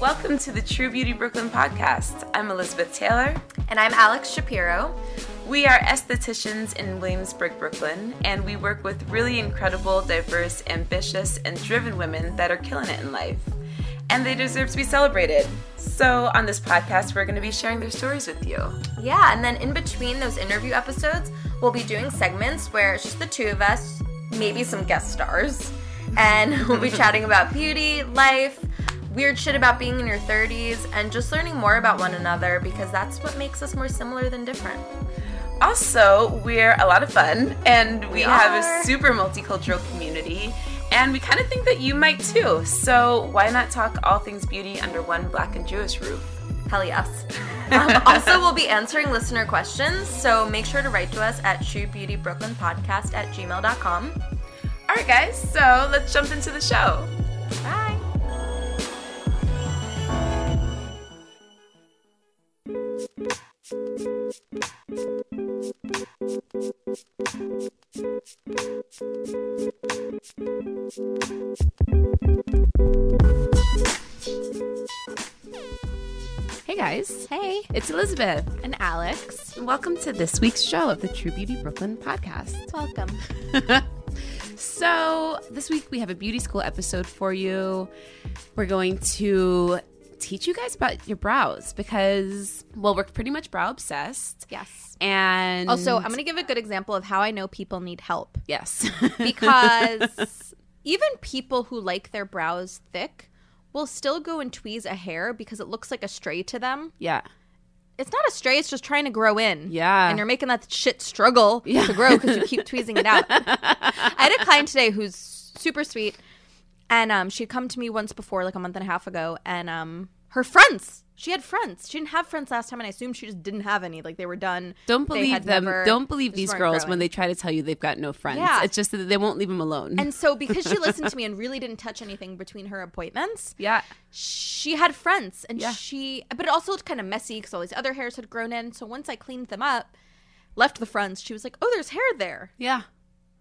Welcome to the True Beauty Brooklyn podcast. I'm Elizabeth Taylor. And I'm Alex Shapiro. We are estheticians in Williamsburg, Brooklyn, and we work with really incredible, diverse, ambitious, and driven women that are killing it in life. And they deserve to be celebrated. So, on this podcast, we're going to be sharing their stories with you. Yeah, and then in between those interview episodes, we'll be doing segments where it's just the two of us, maybe some guest stars and we'll be chatting about beauty, life, weird shit about being in your 30s, and just learning more about one another because that's what makes us more similar than different. Also, we're a lot of fun and we, We have a super multicultural community, and we kind of think that you might too. So, why not talk all things beauty under one black and Jewish roof? Hell yes. Um, also, we'll be answering listener questions, so make sure to write to us at truebeautybrooklynpodcast at gmail.com. All right, guys, so let's jump into the show. Bye. Hey, guys. Hey. It's Elizabeth. And Alex. Welcome to this week's show of the True Beauty Brooklyn podcast. Welcome. So, this week we have a beauty school episode for you. We're going to teach you guys about your brows because, well, we're pretty much brow obsessed. Yes. And Also, I'm going to give a good example of how I know people need help. yes, because even people who like their brows thick will still go and tweeze a hair because it looks like a stray to them. yeah, It's not a stray, it's just trying to grow in. Yeah. And you're making that shit struggle Yeah. to grow because you keep tweezing it out. I had a client today who's super sweet and um she'd come to me once before like a month and a half ago and um her friends she had friends. She didn't have friends last time, and I assume she just didn't have any. Like they were done. don't believe them. never- don't believe these girls growing. when they try to tell you they've got no friends. Yeah. It's just that they won't leave them alone. And so, because she listened to me and really didn't touch anything between her appointments, yeah, she had friends and Yeah. she but it also looked kind of messy because all these other hairs had grown in so once i cleaned them up left the fronts she was like oh there's hair there yeah,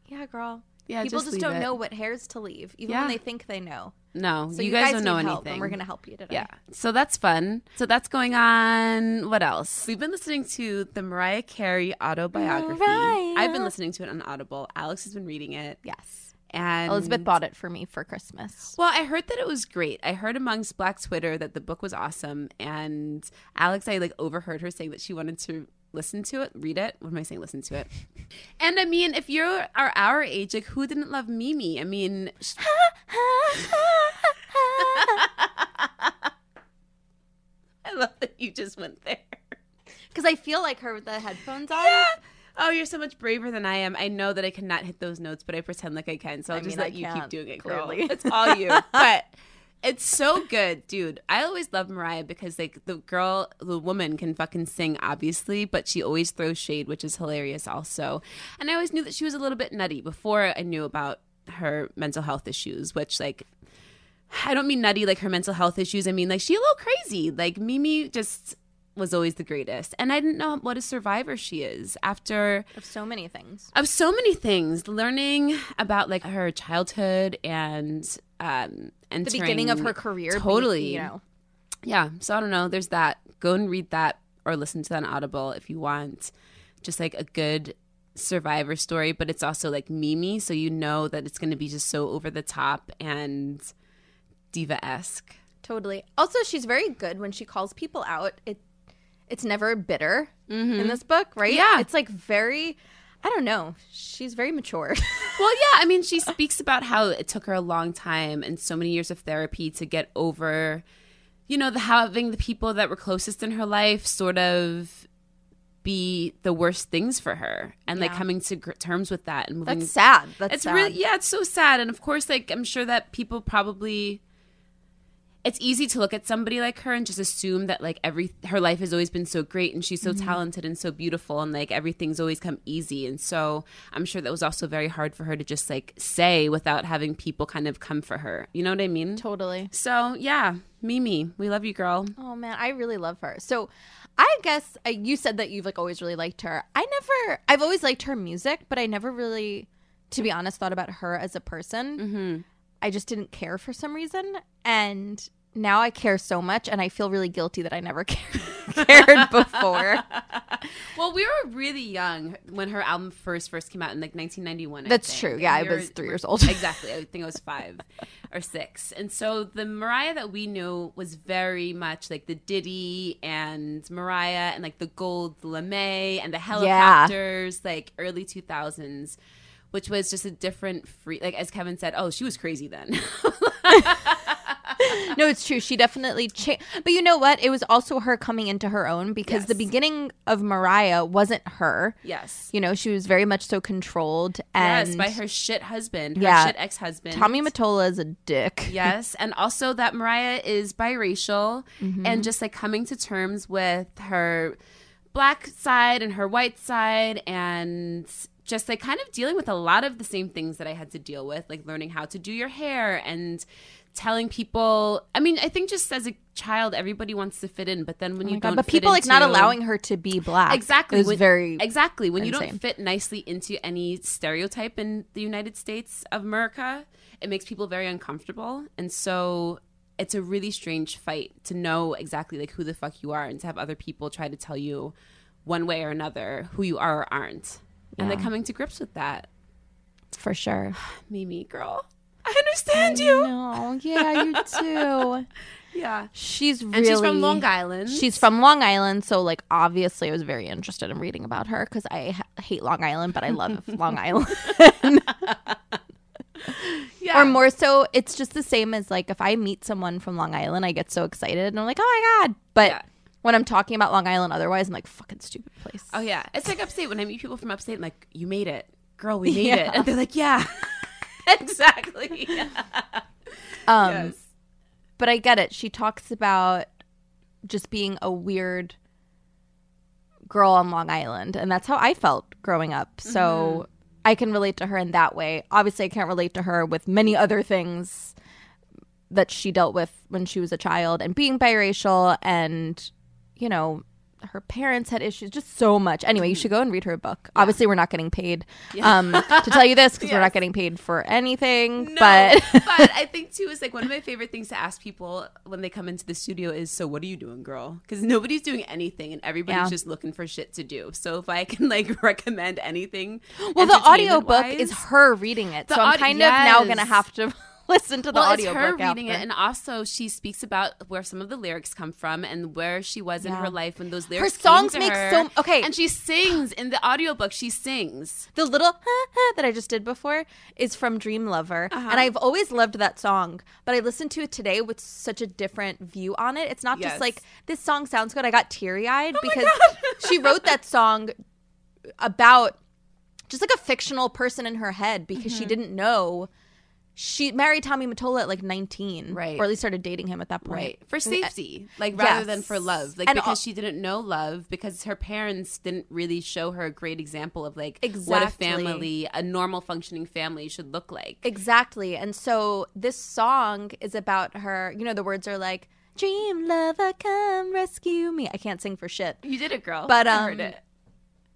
yeah girl yeah. people just, leave don't it. know what hairs to leave even Yeah. when they think they know No, so you, guys, don't need know help, anything. and we're gonna help you today Yeah. So that's fun. So that's going on. What else? We've been listening to the Mariah Carey autobiography. Mariah. I've been listening to it on Audible. Alex has been reading it. yes And elizabeth bought it for me for christmas Well, I heard that it was great. I heard amongst Black Twitter that the book was awesome. And Alex, I like overheard her saying that she wanted to listen to it, read it. What am I saying? Listen to it. And I mean, if you are our age, like who didn't love Mimi? I mean, sh- I love that you just went there. because i feel like her with the headphones on Oh, you're so much braver than I am. I know that I cannot hit those notes, but I pretend like I can. So I'll I just let I you keep doing it, girl. clearly. It's all you. but it's so good, dude. I always love Mariah because like the girl, the woman can fucking sing, obviously, but she always throws shade, which is hilarious also. And I always knew that she was a little bit nutty before I knew about her mental health issues, which like I don't mean nutty like her mental health issues. I mean like she a little crazy. Like Mimi just was always the greatest. And I didn't know what a survivor she is after of so many things of so many things learning about like her childhood and um and the beginning of her career be- totally you know yeah so i don't know there's that go and read that or listen to that on audible if you want just like a good survivor story but it's also like mimi so you know that it's going to be just so over the top and diva-esque Totally. Also, she's very good when she calls people out. It it's never bitter in this book, right? Yeah. It's like very I don't know. She's very mature. Well, yeah, I mean, she speaks about how it took her a long time and so many years of therapy to get over, you know, the having the people that were closest in her life sort of be the worst things for her, and like coming to gr- terms with that and moving. That's sad. That's it's sad. really yeah, it's so sad, and of course, like I'm sure that people probably. It's easy to look at somebody like her and just assume that like every her life has always been so great and she's so Mm-hmm. talented and so beautiful and like everything's always come easy and so I'm sure that was also very hard for her to just like say without having people kind of come for her. You know what I mean? Totally. So yeah, Mimi, we love you, girl. Oh man, I really love her. So, I guess uh, you said that you've like always really liked her. I never, I've always liked her music, but I never really, to be honest, thought about her as a person. Mm-hmm. I just didn't care for some reason, and now I care so much, and I feel really guilty that I never cared, cared before. Well, we were really young when her album first first came out in like 1991. I That's think. true. Yeah, I we were- was three years old. exactly. I think I was five or six. And so the Mariah that we knew was very much like the Diddy and Mariah and like the gold lame and the helicopters, like early 2000s. Which was just a different free, like as Kevin said. Oh, she was crazy then. no, it's true. She definitely changed. But you know what? It was also her coming into her own because the beginning of Mariah wasn't her. yes, You know, she was very much so controlled and yes, by her shit husband, her Yeah. shit ex husband, Tommy Mottola is a dick. Yes, and also that Mariah is biracial Mm-hmm. and just like coming to terms with her black side and her white side and just like kind of dealing with a lot of the same things that I had to deal with, like learning how to do your hair and telling people I mean, I think just as a child everybody wants to fit in, but then when Oh you God, don't But fit people like not allowing her to be black. Exactly. Was when- very exactly when you don't fit nicely into any stereotype in the United States of America, it makes people very uncomfortable, and so it's a really strange fight to know exactly like who the fuck you are, and to have other people try to tell you one way or another who you are or aren't, and then coming to grips with that. for sure. Mimi, girl, I understand you. No, yeah, you too. Yeah, She's really and she's from Long Island. She's from Long Island, so like obviously I was very interested in reading about her because I ha- hate Long Island, but I love Long Island. yeah. Or more so, it's just the same as like if I meet someone from Long Island, I get so excited and I'm like, oh my god. But Yeah. When I'm talking about Long Island, otherwise I'm like, fucking stupid place. Oh yeah, it's like upstate. When I meet people from upstate, I'm like, "You made it, girl. We made Yeah. it," and they're like, "Yeah, exactly." Um, yes. but I get it. She talks about just being a weird girl on Long Island, and that's how I felt growing up. So I can relate to her in that way. Obviously, I can't relate to her with many other things that she dealt with when she was a child and being biracial and you know her parents had issues just so much anyway you should go and read her book obviously we're not getting paid um to tell you this because we're not getting paid for anything No, but but I think too is like one of my favorite things to ask people when they come into the studio is, "So what are you doing, girl?" Because nobody's doing anything and everybody's Yeah. just looking for shit to do. So if I can like recommend anything, Well, the audiobook entertainment-wise- is her reading it. The So I'm kind of now going to have to listen to the well, it's audiobook her reading after. it, and also she speaks about where some of the lyrics come from and where she was in her life when those lyrics. Her songs make her. so- okay. and she sings in the audiobook. She sings. the little that I just did before is from Dream Lover. Uh-huh. And I've always loved that song, but I listened to it today with such a different view on it. It's not Yes. Oh just like this song sounds good. I got teary eyed because she wrote that song about just like a fictional person in her head because Mm-hmm. she didn't know. She married Tommy Mottola at like 19, Right. Or at least started dating him at that point. Right. For safety, like rather than for love. Like And because al- she didn't know love because her parents didn't really show her a great example of like exactly. what a family, a normal functioning family should look like. Exactly. And so this song is about her. You know, the words are like, Dream lover, come rescue me. I can't sing for shit. You did it, girl. But, I um, heard it.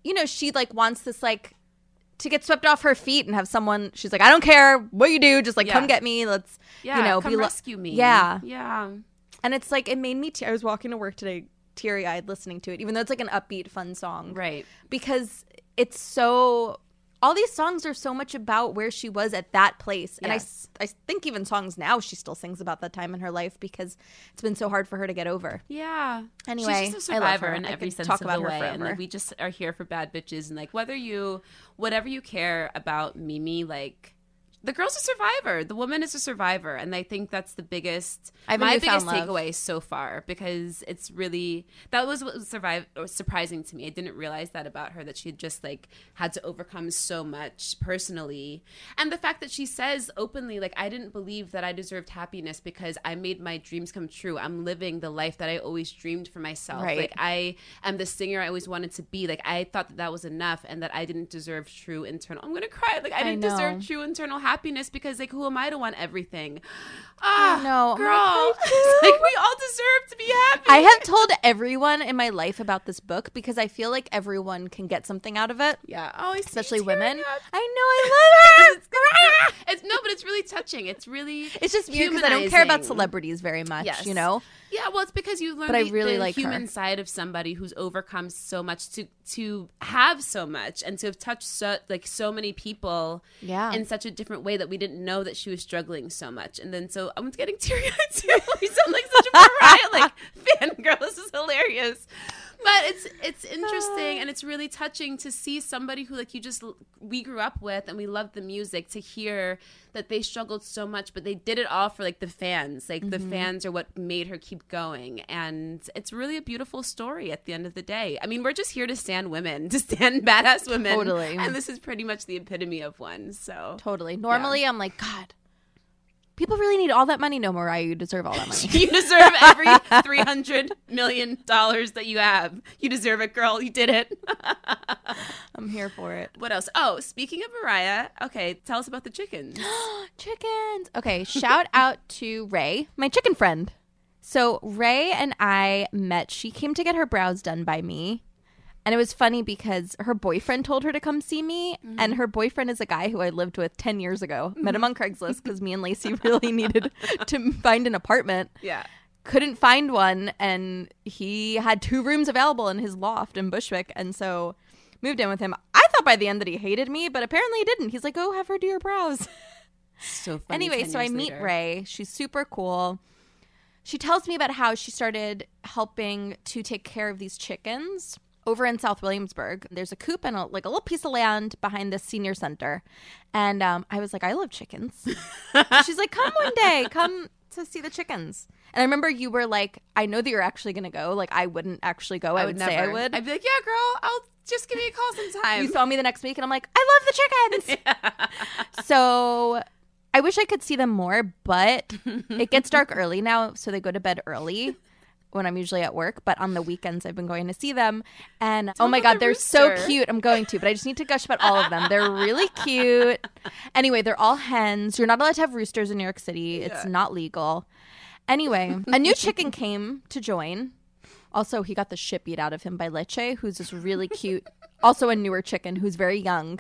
You know, she like wants this like to get swept off her feet and have someone. She's like, I don't care what you do, just like Yeah. come get me. Let's, Yeah, you know, come be rescue me. Yeah. Yeah. And it's like it made me. Te- I was walking to work today, teary eyed, listening to it, even though it's like an upbeat, fun song, Right. because it's so all these songs are so much about where she was at that place. And I Yes. I, think even songs now she still sings about that time in her life because it's been so hard for her to get over. Yeah. Anyway, she's just a I love survivor her. in every sense talk of about the way, and like, we just are here for bad bitches, and like whether you, whatever you care about Mimi, like. The girl's a survivor. The woman is a survivor, and I think that's the biggest, I my biggest takeaway so far because it's really that was what was survive or surprising to me. I didn't realize that about her that she just like had to overcome so much personally, and the fact that she says openly like I didn't believe that I deserved happiness because I made my dreams come true. I'm living the life that I always dreamed for myself. Right. Like I am the singer I always wanted to be. Like I thought that that was enough, and that I didn't deserve true internal. I'm gonna cry. Like I I didn't know. deserve true internal happiness because like who am I to want everything? Ah, know. I'm girl. like we all deserve to be happy. I have told everyone in my life about this book because I feel like everyone can get something out of it. yeah. Oh, Especially women. up. I know I love it. It's, it's, it's no, but it's really touching. It's really It's just weird because I don't care about celebrities very much, Yes. you know? Yeah, well, it's because you learn But I the, really the like her. human side of somebody who's overcome so much to to have so much and to have touched so like so many people Yeah. in such a different way that we didn't know that she was struggling so much. And then so I'm getting teary eyed too. we sound like such a Mariah like fangirl. This is hilarious. But it's it's interesting and it's really touching to see somebody who like you just we grew up with and we loved the music to hear that they struggled so much but they did it all for like the fans. Like the mm-hmm. fans are what made her keep going. And it's really a beautiful story at the end of the day. I mean we're just here to stand women to stand badass women. Totally. and this is pretty much the epitome of one so. Totally. Normally, I'm like, God, people really need all that money. No, Mariah, you deserve all that money. you deserve every 300 million dollars that you have you deserve it girl you did it I'm here for it. what else oh speaking of mariah okay tell us about the chickens Chickens. Okay, shout out to Ray, my chicken friend. So Ray and I met. She came to get her brows done by me. And it was funny because her boyfriend told her to come see me. Mm-hmm. And her boyfriend is a guy who I lived with 10 years ago. Mm-hmm. Met him on Craigslist because me and Lacey really needed to find an apartment. yeah couldn't find one and he had two rooms available in his loft in Bushwick and so moved in with him. I thought by the end that he hated me, but apparently he didn't. He's like, "Oh, have her do your brows." so funny anyway, so I meet later. Ray. She's super cool. She tells me about how she started helping to take care of these chickens over in South Williamsburg. There's a coop and a, like a little piece of land behind this senior center, and um, I was like, I love chickens. She's like, come one day, come to see the chickens. And I remember you were like, I know that you're actually gonna go. Like, I wouldn't actually go. I, would, say I would. I'd be like, yeah, girl, I'll just give me a call sometime. you saw me the next week, and I'm like, I love the chickens. so I wish I could see them more, but it gets dark early now, so they go to bed early when I'm usually at work. But on the weekends, I've been going to see them, and oh my god, the they're so cute. I'm going to, but I just need to gush about all of them. They're really cute. Anyway, they're all hens. You're not allowed to have roosters in New York City. It's not legal. Anyway, a new chicken came to join. Also, he got the shit beat out of him by Leche, who's this really cute, also a newer chicken who's very young.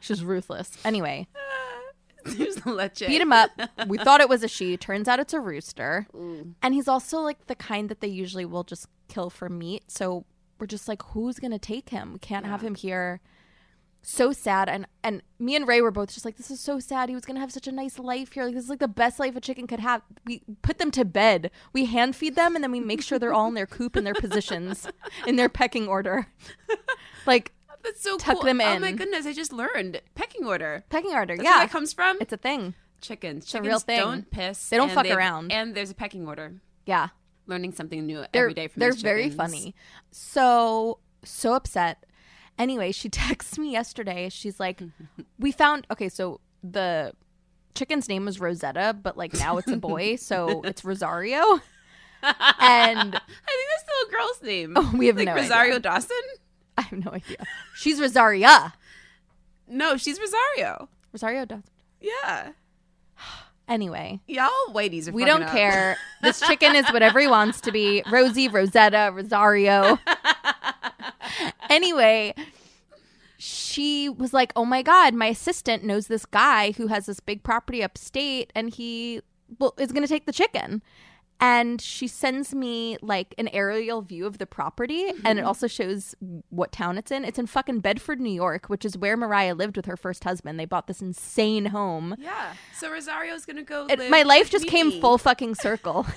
She's ruthless. Anyway, Here's the leche. beat him up. We thought it was a she. Turns out it's a rooster. And he's also like the kind that they usually will just kill for meat. So we're just like, who's gonna take him? We can't have him here. So sad. And and me and Ray were both just like, this is so sad. He was gonna have such a nice life here. Like this is like the best life a chicken could have. We put them to bed. We hand feed them and then we make sure they're all in their coop in their positions, in their pecking order. Like That's so tuck cool. them Oh my goodness, I just learned pecking order. pecking order. That's yeah. where that comes from. it's a thing. chickens. a Chickens real thing. don't piss. They don't fuck around. And there's a pecking order. Yeah. Learning something new they're, every day from they're very funny so so upset anyway she texts me yesterday she's like we found okay so the chicken's name was rosetta but like now it's a boy so it's rosario and I think that's still a girl's name. Oh, we have like no Rosario idea. Dawson. i have no idea. She's rosaria. No, she's Rosario. rosario does. Yeah, anyway. Y'all whiteys are. we don't up. care. This chicken is whatever he wants to be. Rosie rosetta rosario. Anyway she was like oh my god my assistant knows this guy who has this big property upstate and he well, is going to take the chicken and she sends me like an aerial view of the property and Mm-hmm. it also shows what town it's in. It's in fucking Bedford, New York, which is where Mariah lived with her first husband. They bought this insane home. Yeah. So Rosario's gonna go. It- my life just me. came full fucking circle.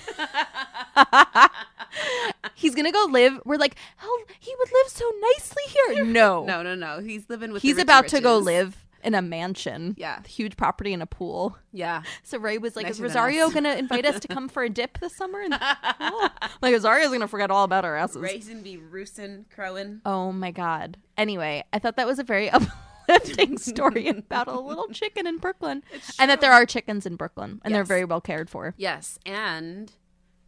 He's gonna go live. We're like, oh, he would live so nicely here. No, No, no, no. He's living with. he's about to go live in a mansion. Yeah. huge property and a pool. Yeah. So Ray was like, Nicer "Is Rosario gonna invite us to come for a dip this summer?" And oh. like Rosario's gonna forget all about our asses. Ray's gonna be roosting, crowing. Oh my god. Anyway, I thought that was a very uplifting story about a little chicken in Brooklyn, and that there are chickens in Brooklyn, and they're very well cared for. Yes, and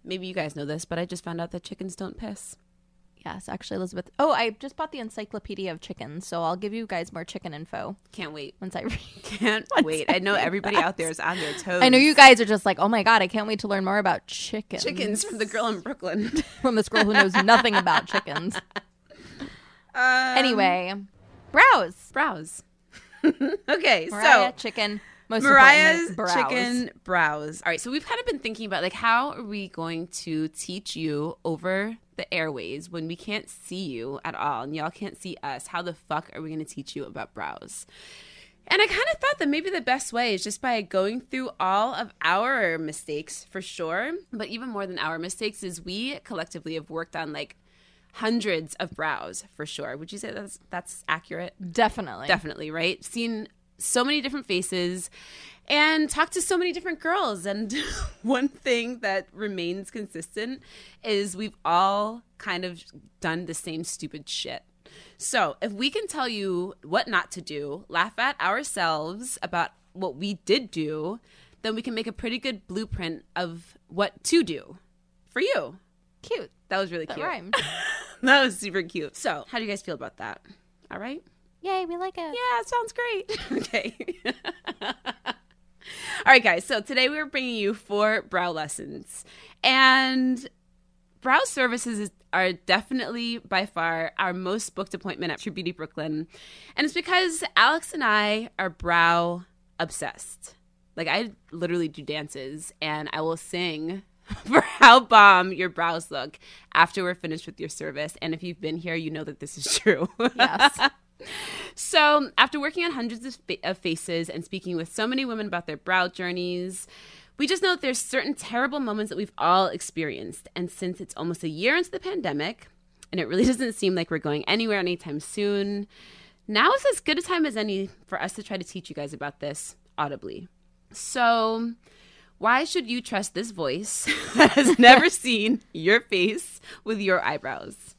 maybe you guys know this, but I just found out that chickens don't piss. Yes, actually, Elizabeth. Oh, I just bought the Encyclopedia of Chickens, so I'll give you guys more chicken info Can't wait. once I read. Can't wait. I know everybody out there is on their toes. I know you guys are just like, oh my god, I can't wait to learn more about chickens. chickens from the girl in Brooklyn. from this girl who knows nothing about chickens. Um, Anyway, browse. browse. okay, Mariah, so chicken. Most Mariah's browse. chicken browse. All right, so we've kind of been thinking about like how are we going to teach you over the airways when we can't see you at all and y'all can't see us? How the fuck are we going to teach you about browse? And I kind of thought that maybe the best way is just by going through all of our mistakes for sure, but even more than our mistakes is we collectively have worked on like hundreds of brows for sure. Would you say that's that's accurate? Definitely. Definitely, right? Seen so many different faces and talked to so many different girls. And one thing that remains consistent is we've all kind of done the same stupid shit. So if we can tell you what not to do, laugh at ourselves about what we did do, then we can make a pretty good blueprint of what to do for you. Cute. That was really That cute. rhymed. that was super cute. So, how do you guys feel about that? All right? Yay, we like it. Yeah, it sounds great. okay. All right, guys. So today we're bringing you four brow lessons, and brow services are definitely by far our most booked appointment at True Beauty Brooklyn, and it's because Alex and I are brow obsessed. Like I literally do dances, and I will sing for how bomb your brows look after we're finished with your service. And if you've been here, you know that this is true. Yes. So, after working on hundreds of, fa- of faces and speaking with so many women about their brow journeys, we just know that there's certain terrible moments that we've all experienced. And since it's almost a year into the pandemic, and it really doesn't seem like we're going anywhere anytime soon, now is as good a time as any for us to try to teach you guys about this audibly. So, why should you trust this voice that has never seen your face with your eyebrows?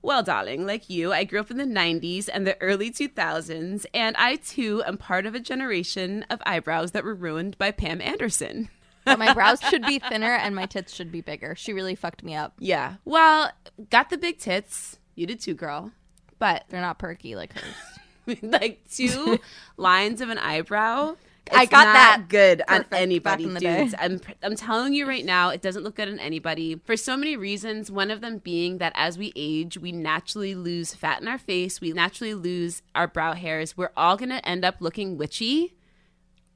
Well, darling, like you, I grew up in the 90s and the early 2000s, and I too am part of a generation of eyebrows that were ruined by Pam Anderson. But my brows should be thinner and my tits should be bigger. She really fucked me up. Yeah. Well, got the big tits. You did too, girl. But They're not perky like hers. like two lines of an eyebrow. I got not that good on anybody, day. dudes. I'm I'm telling you right now, it doesn't look good on anybody for so many reasons. One of them being that as we age, we naturally lose fat in our face. We naturally lose our brow hairs. We're all gonna end up looking witchy.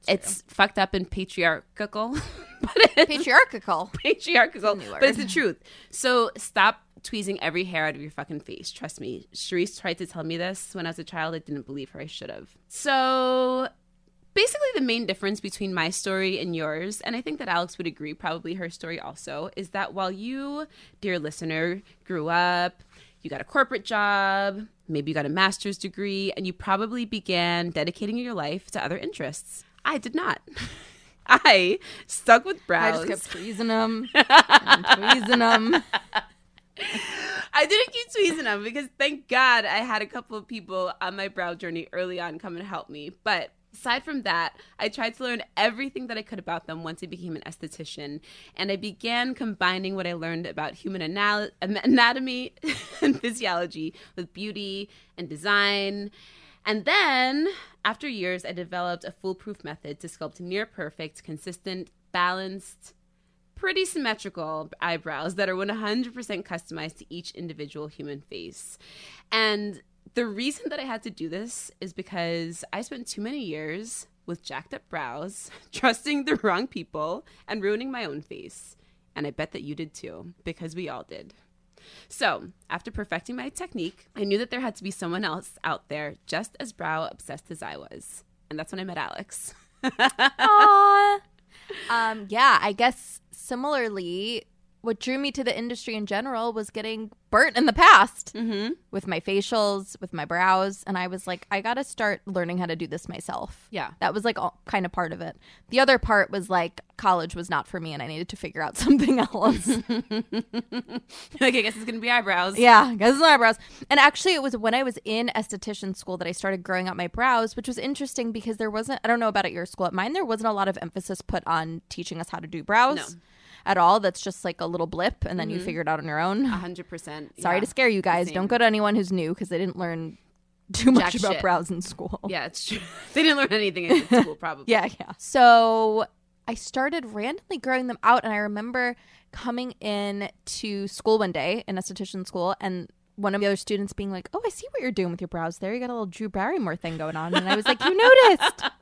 It's fucked up and patriarchal, but it's Patriarchal. patriarchal, but it's the truth. So stop tweezing every hair out of your fucking face. Trust me. Sharice tried to tell me this when I was a child. I didn't believe her. I should have. So basically, the main difference between my story and yours, and I think that Alex would agree, probably her story also, is that while you, dear listener, grew up, you got a corporate job, maybe you got a master's degree, and you probably began dedicating your life to other interests. I did not. I stuck with I brows. just kept tweezing them tweezing them. I didn't keep tweezing them because thank God I had a couple of people on my brow journey early on come and help me. But aside from that, I tried to learn everything that I could about them once I became an esthetician. And I began combining what I learned about human anal- anatomy and physiology with beauty and design. And then, after years, I developed a foolproof method to sculpt near perfect, consistent, balanced, pretty symmetrical eyebrows that are 100% customized to each individual human face. And the reason that I had to do this is because I spent too many years with jacked up brows, trusting the wrong people, and ruining my own face. And I bet that you did too, because we all did. So, after perfecting my technique, I knew that there had to be someone else out there just as brow obsessed as I was. And that's when I met Alex. Aww. Um, yeah, I guess similarly, what drew me to the industry in general was getting burnt in the past Mm-hmm. with my facials, with my brows, and I was like, I gotta start learning how to do this myself. Yeah. that was like all, kind of part of it. The other part was like college was not for me, and I needed to figure out something else. like, I guess it's going to be eyebrows. yeah, because my eyebrows. And actually, it was when I was in esthetician school that I started growing out my brows, which was interesting because there wasn't. I don't know about at your school. At mine, there wasn't a lot of emphasis put on teaching us how to do brows. No. At all, that's just like a little blip, and then you mm-hmm. figure it out on your own. 100%. Sorry yeah. to scare you guys. Don't go to anyone who's new because they didn't learn too much Jack about shit. brows in school. Yeah, it's true. they didn't learn anything in school, probably. Yeah, yeah. So I started randomly growing them out, and I remember coming in to school one day in esthetician school, and one of the other students being like, "Oh, I see what you're doing with your brows there. You got a little Drew Barrymore thing going on." And I was like, "You noticed?"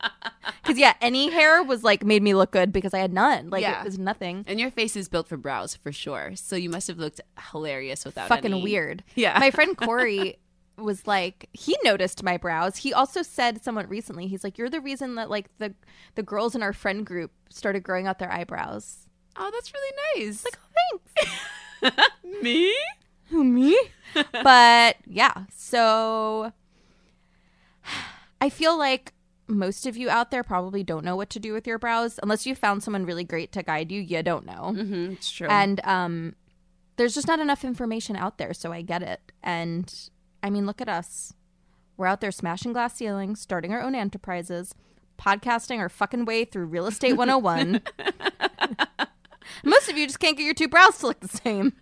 Because yeah, any hair was like made me look good because I had none. Like Yeah. it was nothing. And your face is built for brows for sure. So you must have looked hilarious without Fucking any- weird. Yeah. My friend Corey was like, he noticed my brows. He also said somewhat recently, he's like, "You're the reason that like the the girls in our friend group started growing out their eyebrows." Oh, that's really nice. Like, oh, thanks. me? Who me? but yeah, so I feel like most of you out there probably don't know what to do with your brows unless you found someone really great to guide you. You don't know. Mm-hmm, it's true. And um there's just not enough information out there, so I get it. And I mean, look at us. We're out there smashing glass ceilings, starting our own enterprises, podcasting our fucking way through real estate 101. Most of you just can't get your two brows to look the same.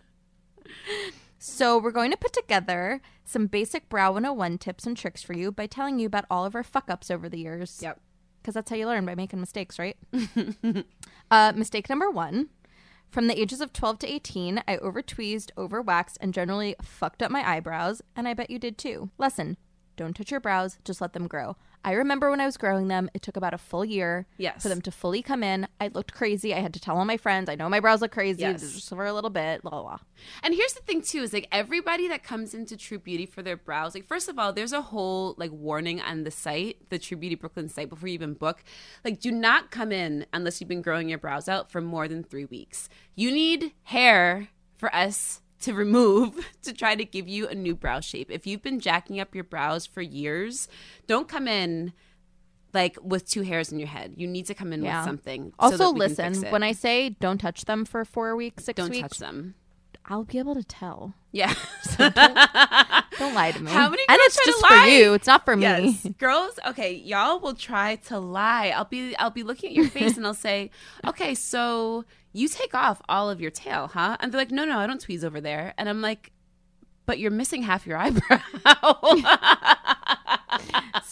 So, we're going to put together some basic brow 101 tips and tricks for you by telling you about all of our fuck ups over the years. Yep. Because that's how you learn by making mistakes, right? uh, mistake number one. From the ages of 12 to 18, I over tweezed, over waxed, and generally fucked up my eyebrows, and I bet you did too. Lesson don't touch your brows, just let them grow. I remember when I was growing them, it took about a full year Yes. for them to fully come in. I looked crazy. I had to tell all my friends, I know my brows look crazy, Yes. just for a little bit, blah, blah, blah. And here's the thing too is like everybody that comes into True Beauty for their brows, like first of all, there's a whole like warning on the site, the True Beauty Brooklyn site before you even book. Like do not come in unless you've been growing your brows out for more than 3 weeks. You need hair for us to remove to try to give you a new brow shape. If you've been jacking up your brows for years, don't come in like with two hairs in your head. You need to come in Yeah. with something. Also, can listen, when I say don't touch them for four weeks, 6 don't weeks, touch them. I'll be able to tell. Yeah. Don't lie to me. How many And it's just for you. It's not for me. Girls. Okay, y'all will try to lie. I'll be, I'll be looking at your face and I'll say, okay, so you take off all of your tail, huh? And they're like, no, no, I don't tweeze over there. And I'm like, but you're missing half your eyebrow.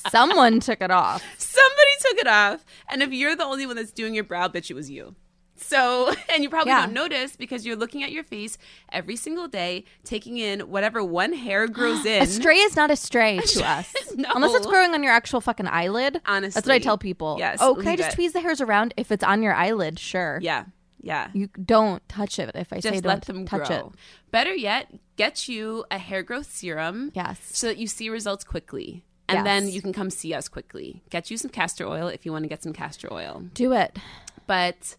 Someone took it off. Somebody took it off, and if you're the only one that's doing your brow, bitch, it was you. So, and you probably Yeah. don't notice because you're looking at your face every single day, taking in whatever one hair grows in. A stray is not a stray to us. No. Unless it's growing on your actual fucking eyelid. Honestly. That's what I tell people. Yes, Oh, can I just it. tweeze the hairs around? If it's on your eyelid, sure. Yeah, yeah. You don't touch it if I say don't let them touch grow. Better yet, get you a hair growth serum. Yes. So that you see results quickly. And then you can come see us quickly. Get you some castor oil if you want to get some castor oil. Do it. But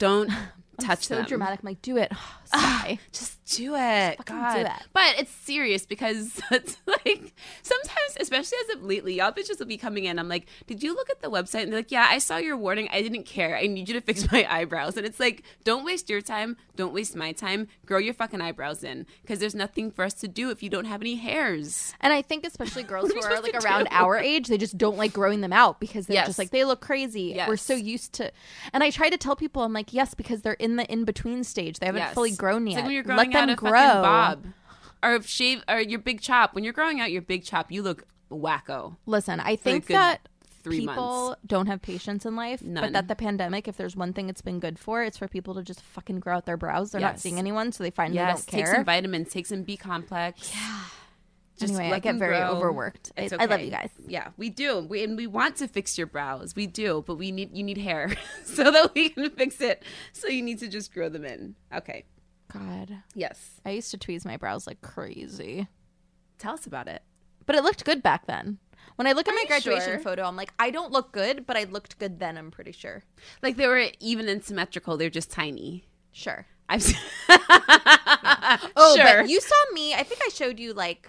don't touch so them. dramatic. I'm like, do it. Sigh. Just do it. fucking God. do it. But it's serious because it's like sometimes, especially as of lately, y'all bitches will be coming in. I'm like, did you look at the website? And they're like, yeah, I saw your warning. I didn't care. I need you to fix my eyebrows. And it's like, don't waste your time. Don't waste my time. Grow your fucking eyebrows in because there's nothing for us to do if you don't have any hairs. And I think especially girls who are like around do? our age, they just don't like growing them out because they're Yes. just like they look crazy. We're so used to and I try to tell people I'm like, yes, because they're in the in between stage. They haven't Yes. fully grown It's like when you're Let growing them out a grow. fucking bob. Or if shave or your big chop. When you're growing out your big chop, you look wacko. Listen, I think good that three people months. don't have patience in life, None. but that the pandemic, if there's one thing it's been good for, it's for people to just fucking grow out their brows. They're not seeing anyone, so they finally Yes, don't care. take some vitamins, take some B complex. Yeah. Just Anyway, I let get them very grow. overworked. I- It's I love you guys. Yeah, we do. We, and we want to fix your brows. We do, but we need you need hair so that we can fix it. So you need to just grow them in. Okay. God, Yes. I used to tweeze my brows like crazy, Tell us about it. but it looked good back then. When I look at my graduation sure? photo, I'm like, I don't look good, but I looked good then. I'm pretty sure. Like they were even and symmetrical. They're just tiny. Sure. I've Oh, sure. but you saw me. I think I showed you like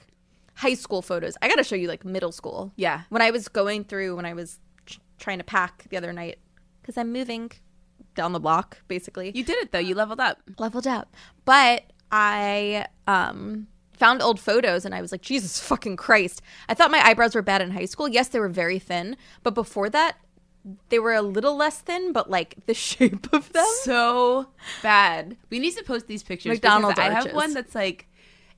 high school photos. I got to show you like middle school. Yeah. When I was going through, when I was tr- trying to pack the other night, because I'm moving down the block, basically. you did it though. You leveled up. leveled up. But I um found old photos and I was like, Jesus fucking Christ. I thought my eyebrows were bad in high school. Yes, they were very thin, but before that, they were a little less thin, but like the shape of them. so bad. We need to post these pictures. McDonald's I have arches. one that's like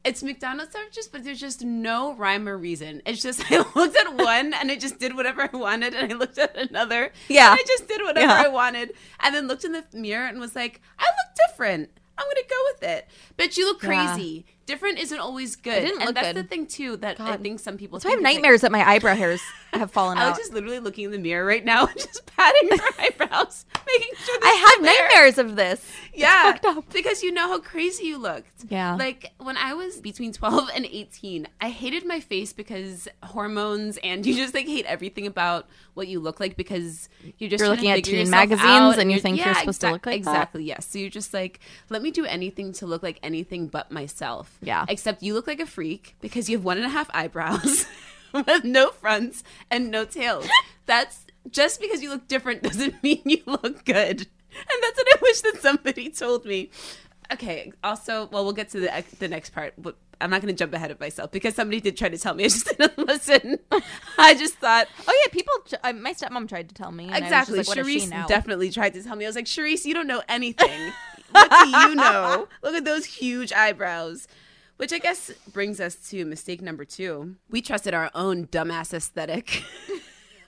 it's McDonald's arches, but there's just no rhyme or reason. It's just I looked at one and I just did whatever I wanted, and I looked at another, Yeah. and I just did whatever Yeah. I wanted, and then looked in the mirror and was like, I look different. I'm gonna go with it. But you look crazy. Different isn't always good. didn't and look that's good. the thing too that I think some people. So I have is, like- nightmares that my eyebrow hairs have fallen I out. was just literally looking in the mirror right now, just patting her eyebrows, making sure. I have there. nightmares of this. Yeah, because you know how crazy you looked. Yeah. Like when I was between 12 and 18, I hated my face because hormones and you just like hate everything about what you look like because you're just You're looking at teen magazines and you think you're supposed to look like that? Exactly, yes. So you're just like, let me do anything to look like anything but myself. Yeah. Except you look like a freak because you have one and a half eyebrows with no fronts and no tails. That's just because you look different doesn't mean you look good. And that's what I wish that somebody told me. Okay. Also, well, we'll get to the the next part. but I'm not going to jump ahead of myself because somebody did try to tell me. I just didn't listen. I just thought Oh yeah, people. Uh, my stepmom tried to tell me. And exactly. I was just like, she Charisse definitely tried to tell me. I was like, Charisse, you don't know anything. what do you know? Look at those huge eyebrows. Which I guess brings us to mistake number two. We trusted our own dumbass aesthetic.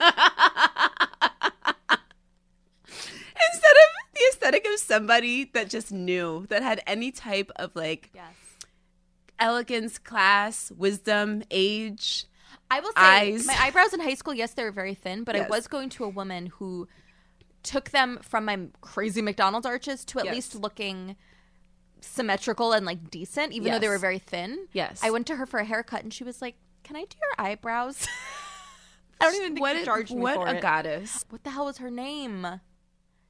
Instead of the aesthetic of somebody that just knew, that had any type of like Yes. elegance, class, wisdom, age. I will say eyes. my eyebrows in high school, yes, they were very thin, but I was going to a woman who took them from my crazy McDonald's arches to at Yes. least looking symmetrical and like decent, even though they Yes. were very thin. Yes. I went to her for a haircut and she was like, Can I do your eyebrows? I don't even think What, she charged me what for a it. goddess. What the hell was her name?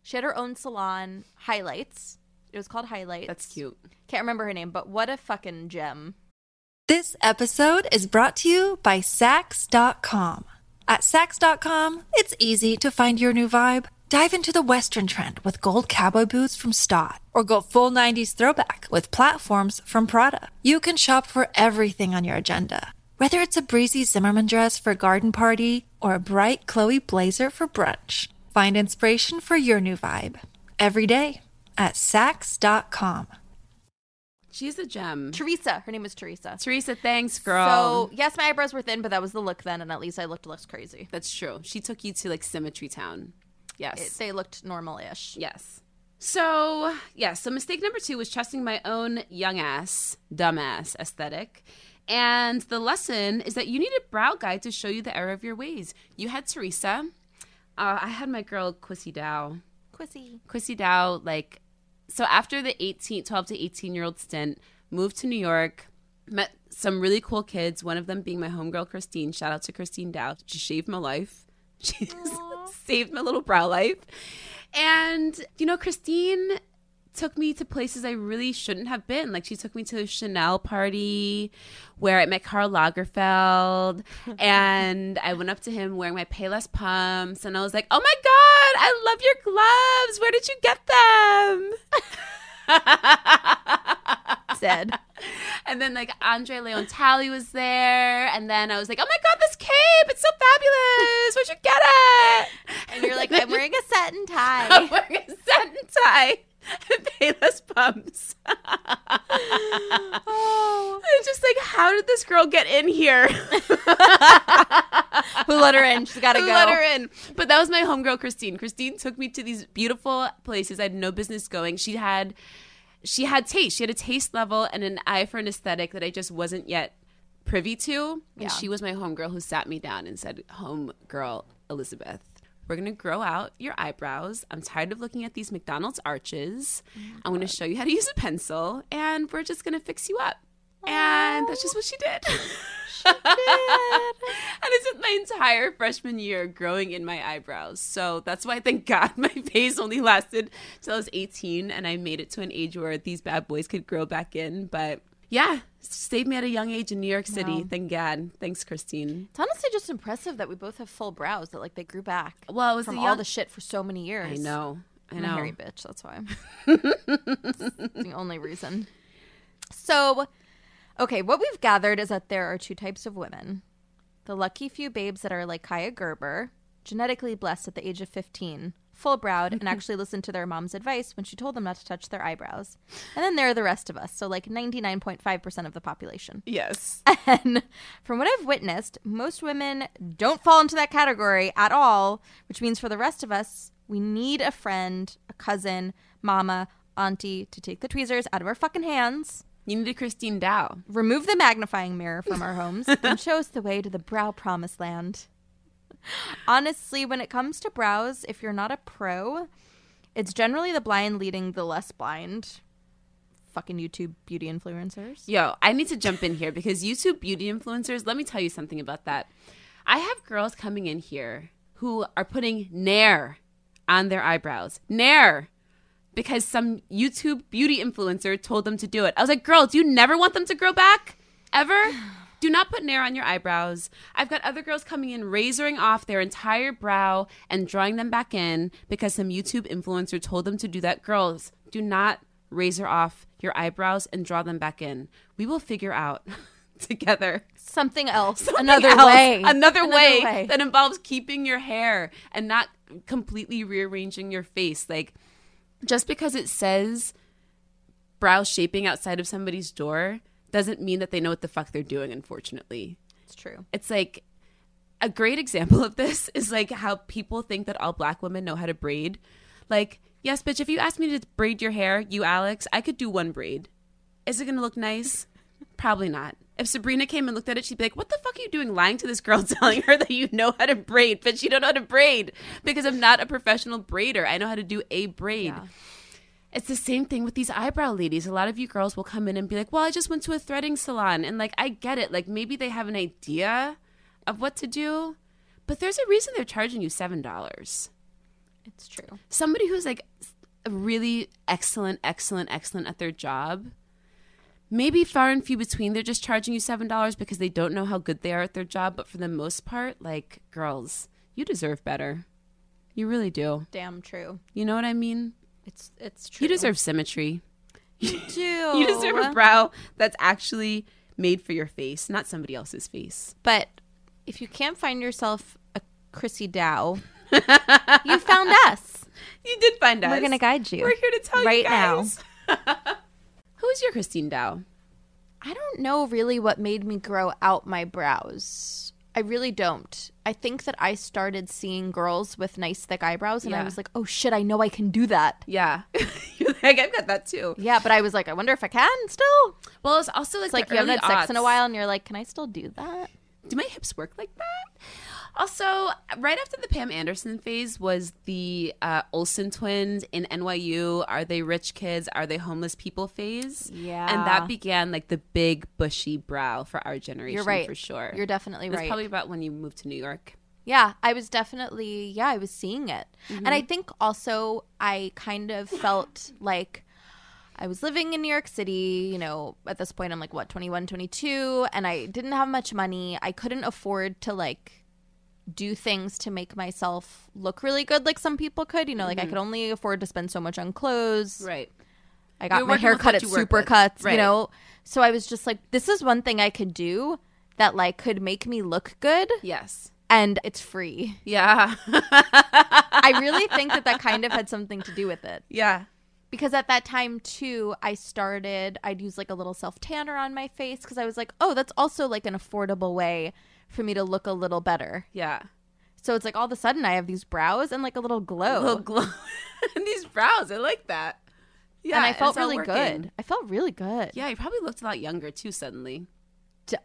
She had her own salon, Highlights. It was called Highlights. That's cute. Can't remember her name, but what a fucking gem. This episode is brought to you by Saks.com. At Saks.com, it's easy to find your new vibe. Dive into the Western trend with gold cowboy boots from Staud, or go full 90s throwback with platforms from Prada. You can shop for everything on your agenda, whether it's a breezy Zimmermann dress for a garden party or a bright Chloe blazer for brunch. Find inspiration for your new vibe every day at Saks.com. She's a gem. Teresa. Her name is Teresa. Teresa, thanks, girl. So yes, my eyebrows were thin, but that was the look then, and at least I looked less crazy. That's true. She took you to like Symmetry Town. Yes. It, they looked normal-ish. yes. So, yeah, so mistake number two was trusting my own young ass, dumbass aesthetic. And the lesson is that you need a brow guide to show you the error of your ways. You had Teresa. Uh, I had my girl, Quissy Dow. Quissy. Quissy Dow, like, so after the 18, 12 to 18 year old stint, moved to New York, met some really cool kids, one of them being my homegirl, Christine. Shout out to Christine Dow. She shaved my life. She saved my little brow life. And, you know, Christine took me to places I really shouldn't have been. Like she took me to a Chanel party where I met Karl Lagerfeld and I went up to him wearing my Payless pumps and I was like, "Oh my god, I love your gloves. Where did you get them?" Dead. And then like Andre Leon Talley was there, and then I was like, "Oh my god, this cape! It's so fabulous! Where'd you get it?" And you're like, I'm wearing a satin tie. I'm wearing a satin tie and Payless pumps. oh. I'm just like, how did this girl get in here? Who let her in? She's got to go. Who go. let her in? But that was my homegirl, Christine. Christine took me to these beautiful places I had no business going. She had, she had taste. She had a taste level and an eye for an aesthetic that I just wasn't yet privy to. And Yeah. she was my homegirl who sat me down and said, Homegirl Elizabeth, we're going to grow out your eyebrows. I'm tired of looking at these McDonald's arches. I'm going to show you how to use a pencil and we're just going to fix you up. And that's just what she did. and I spent my entire freshman year growing in my eyebrows. So that's why, thank God, my face only lasted till I was 18 and I made it to an age where these bad boys could grow back in. But yeah, saved me at a young age in New York City. Thank God. Thanks, Christine. It's honestly just impressive that we both have full brows that like they grew back. Well, it was from the all the shit for so many years. I know. I I'm know. a hairy bitch. That's why. the only reason. So, okay, what we've gathered is that there are two types of women: the lucky few babes that are like Kaia Gerber, genetically blessed at the age of 15, full browed, and mm-hmm. actually listened to their mom's advice when she told them not to touch their eyebrows. And then there are the rest of us, so like 99.5% of the population. Yes. And from what I've witnessed, most women don't fall into that category at all, which means for the rest of us, we need a friend, a cousin, mama, auntie to take the tweezers out of our fucking hands, You need a Christine Dow. remove the magnifying mirror from our homes, and show us the way to the brow promised land. Honestly, when it comes to brows, if you're not a pro, it's generally the blind leading the less blind. Fucking YouTube beauty influencers. Yo, I need to jump in here because YouTube beauty influencers, let me tell you something about that. I have girls coming in here who are putting Nair on their eyebrows. Nair. Because some YouTube beauty influencer told them to do it. I was like, girl, do you never want them to grow back? Ever? Do not put Nair on your eyebrows. I've got other girls coming in razoring off their entire brow and drawing them back in because some YouTube influencer told them to do that. Girls, do not razor off your eyebrows and draw them back in. We will figure out together Something else. something another else, way. another, way, that involves keeping your hair and not completely rearranging your face. Like just because it says brow shaping outside of somebody's door doesn't mean that they know what the fuck they're doing. Unfortunately, It's true. it's like a great example of this is like how people think that all black women know how to braid. Like, yes, bitch, if you asked me to braid your hair, you Alex, I could do one braid. Is it gonna look nice? Probably not. If Sabrina came and looked at it, she'd be like, "What the fuck are you doing, lying to this girl, telling her that you know how to braid, but you don't know how to braid because I'm not a professional braider. I know how to do a braid." It's the same thing with these eyebrow ladies. A lot of you girls will come in and be like, "Well, I just went to a threading salon." And like, I get it. Like maybe they have an idea of what to do, but there's a reason they're charging you $7. It's true. Somebody who's like really excellent, excellent, excellent at their job, maybe far and few between, they're just charging you $7 because they don't know how good they are at their job. But for the most part, like, girls, you deserve better. You really do. Damn true. You know what I mean? It's it's true. You deserve symmetry. You do. You deserve a brow that's actually made for your face, not somebody else's face. But if you can't find yourself a Chrissy Dow, you found us. You did find us. We're gonna guide you. We're here to tell right you guys. Who is your Christine Dow? I don't know really what made me grow out my brows. I really don't. I think that I started seeing girls with nice thick eyebrows and I was like, "Oh shit, I know I can do that." Yeah, like, I've got that too. Yeah, but I was like, "I wonder if I can still." Well, it's also like It's like you haven't had sex in a while and you're like, "Can I still do that?" Do my hips work like that? Also, right after the Pam Anderson phase was the uh, Olsen twins in NYU. Are they rich kids? Are they homeless people phase? Yeah. and that began like the big bushy brow for our generation. You're right. for sure. You're definitely right. probably about when you moved to New York. Yeah, I was definitely, yeah, I was seeing it. And I think also I kind of felt like I was living in New York City, you know, at this point I'm like, what, 21, 22, and I didn't have much money. I couldn't afford to like do things to make myself look really good like some people could. You know, like I could only afford to spend so much on clothes. Right. I got You're my hair cut at. Supercuts, Right. you know. So I was just like, this is one thing I could do that like could make me look good Yes. and it's free. Yeah. I really think that that kind of had something to do with it. yeah. Because at that time, too, I started, I'd use like a little self tanner on my face because I was like, oh, that's also like an affordable way for me to look a little better. Yeah. So it's like all of a sudden I have these brows and like a little glow. little glow in these brows. I like that. Yeah, and I felt really good. I felt really good. Yeah, you probably looked a lot younger too. Suddenly,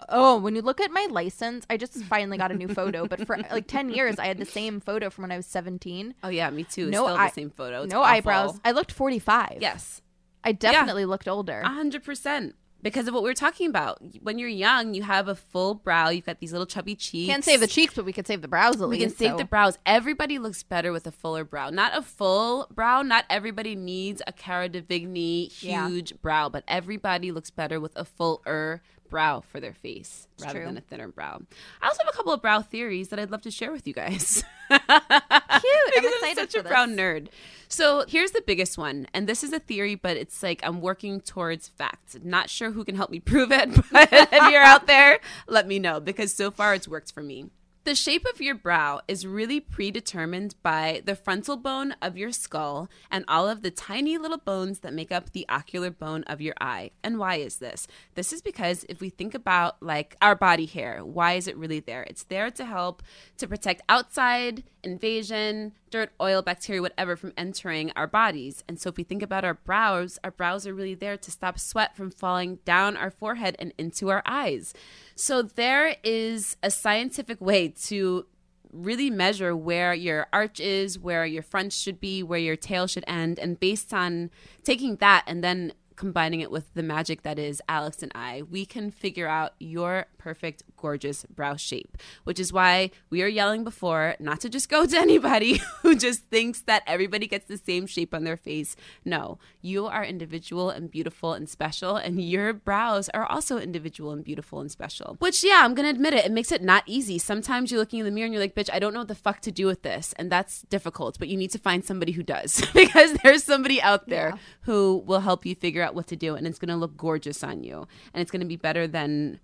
oh, when you look at my license, I just finally got a new photo, but for like 10 years I had the same photo from when I was 17. Oh yeah, me too. It's No the same photo. It's no awful. eyebrows. I looked 45. Yes. I definitely looked older. A hundred percent. Because of what we were talking about. When you're young, you have a full brow. You've got these little chubby cheeks. Can't save the cheeks, but we can save the brows at We least. can save so- the brows. Everybody looks better with a fuller brow. Not a full brow. Not everybody needs a Cara Delevingne Yeah. huge brow, but everybody looks better with a fuller brow for their face rather true. than a thinner brow. I also have a couple of brow theories that I'd love to share with you guys. Cute. I'm excited I'm such a brown nerd. So here's the biggest one, and this is a theory, but it's like I'm working towards facts. Not sure who can help me prove it, but if you're out there, let me know because so far it's worked for me. The shape of your brow is really predetermined by the frontal bone of your skull and all of the tiny little bones that make up the ocular bone of your eye. And why is this? This is because if we think about like our body hair, why is it really there? It's there to help to protect outside invasion, dirt, oil, bacteria, whatever from entering our bodies. And so if we think about our brows, our brows are really there to stop sweat from falling down our forehead and into our eyes. So there is a scientific way to really measure where your arch is, where your front should be, where your tail should end. And based on taking that and then combining it with the magic that is Alex and I, we can figure out your perfect, gorgeous brow shape, which is why we are yelling before not to just go to anybody who just thinks that everybody gets the same shape on their face. No, you are individual and beautiful and special, and your brows are also individual and beautiful and special. Which, yeah, I'm gonna admit it, it makes it not easy. Sometimes you're looking in the mirror and you're like, bitch, I don't know what the fuck to do with this. And that's difficult, but you need to find somebody who does because there's somebody out there who will help you figure out what to do, and it's gonna look gorgeous on you. And it's gonna be better than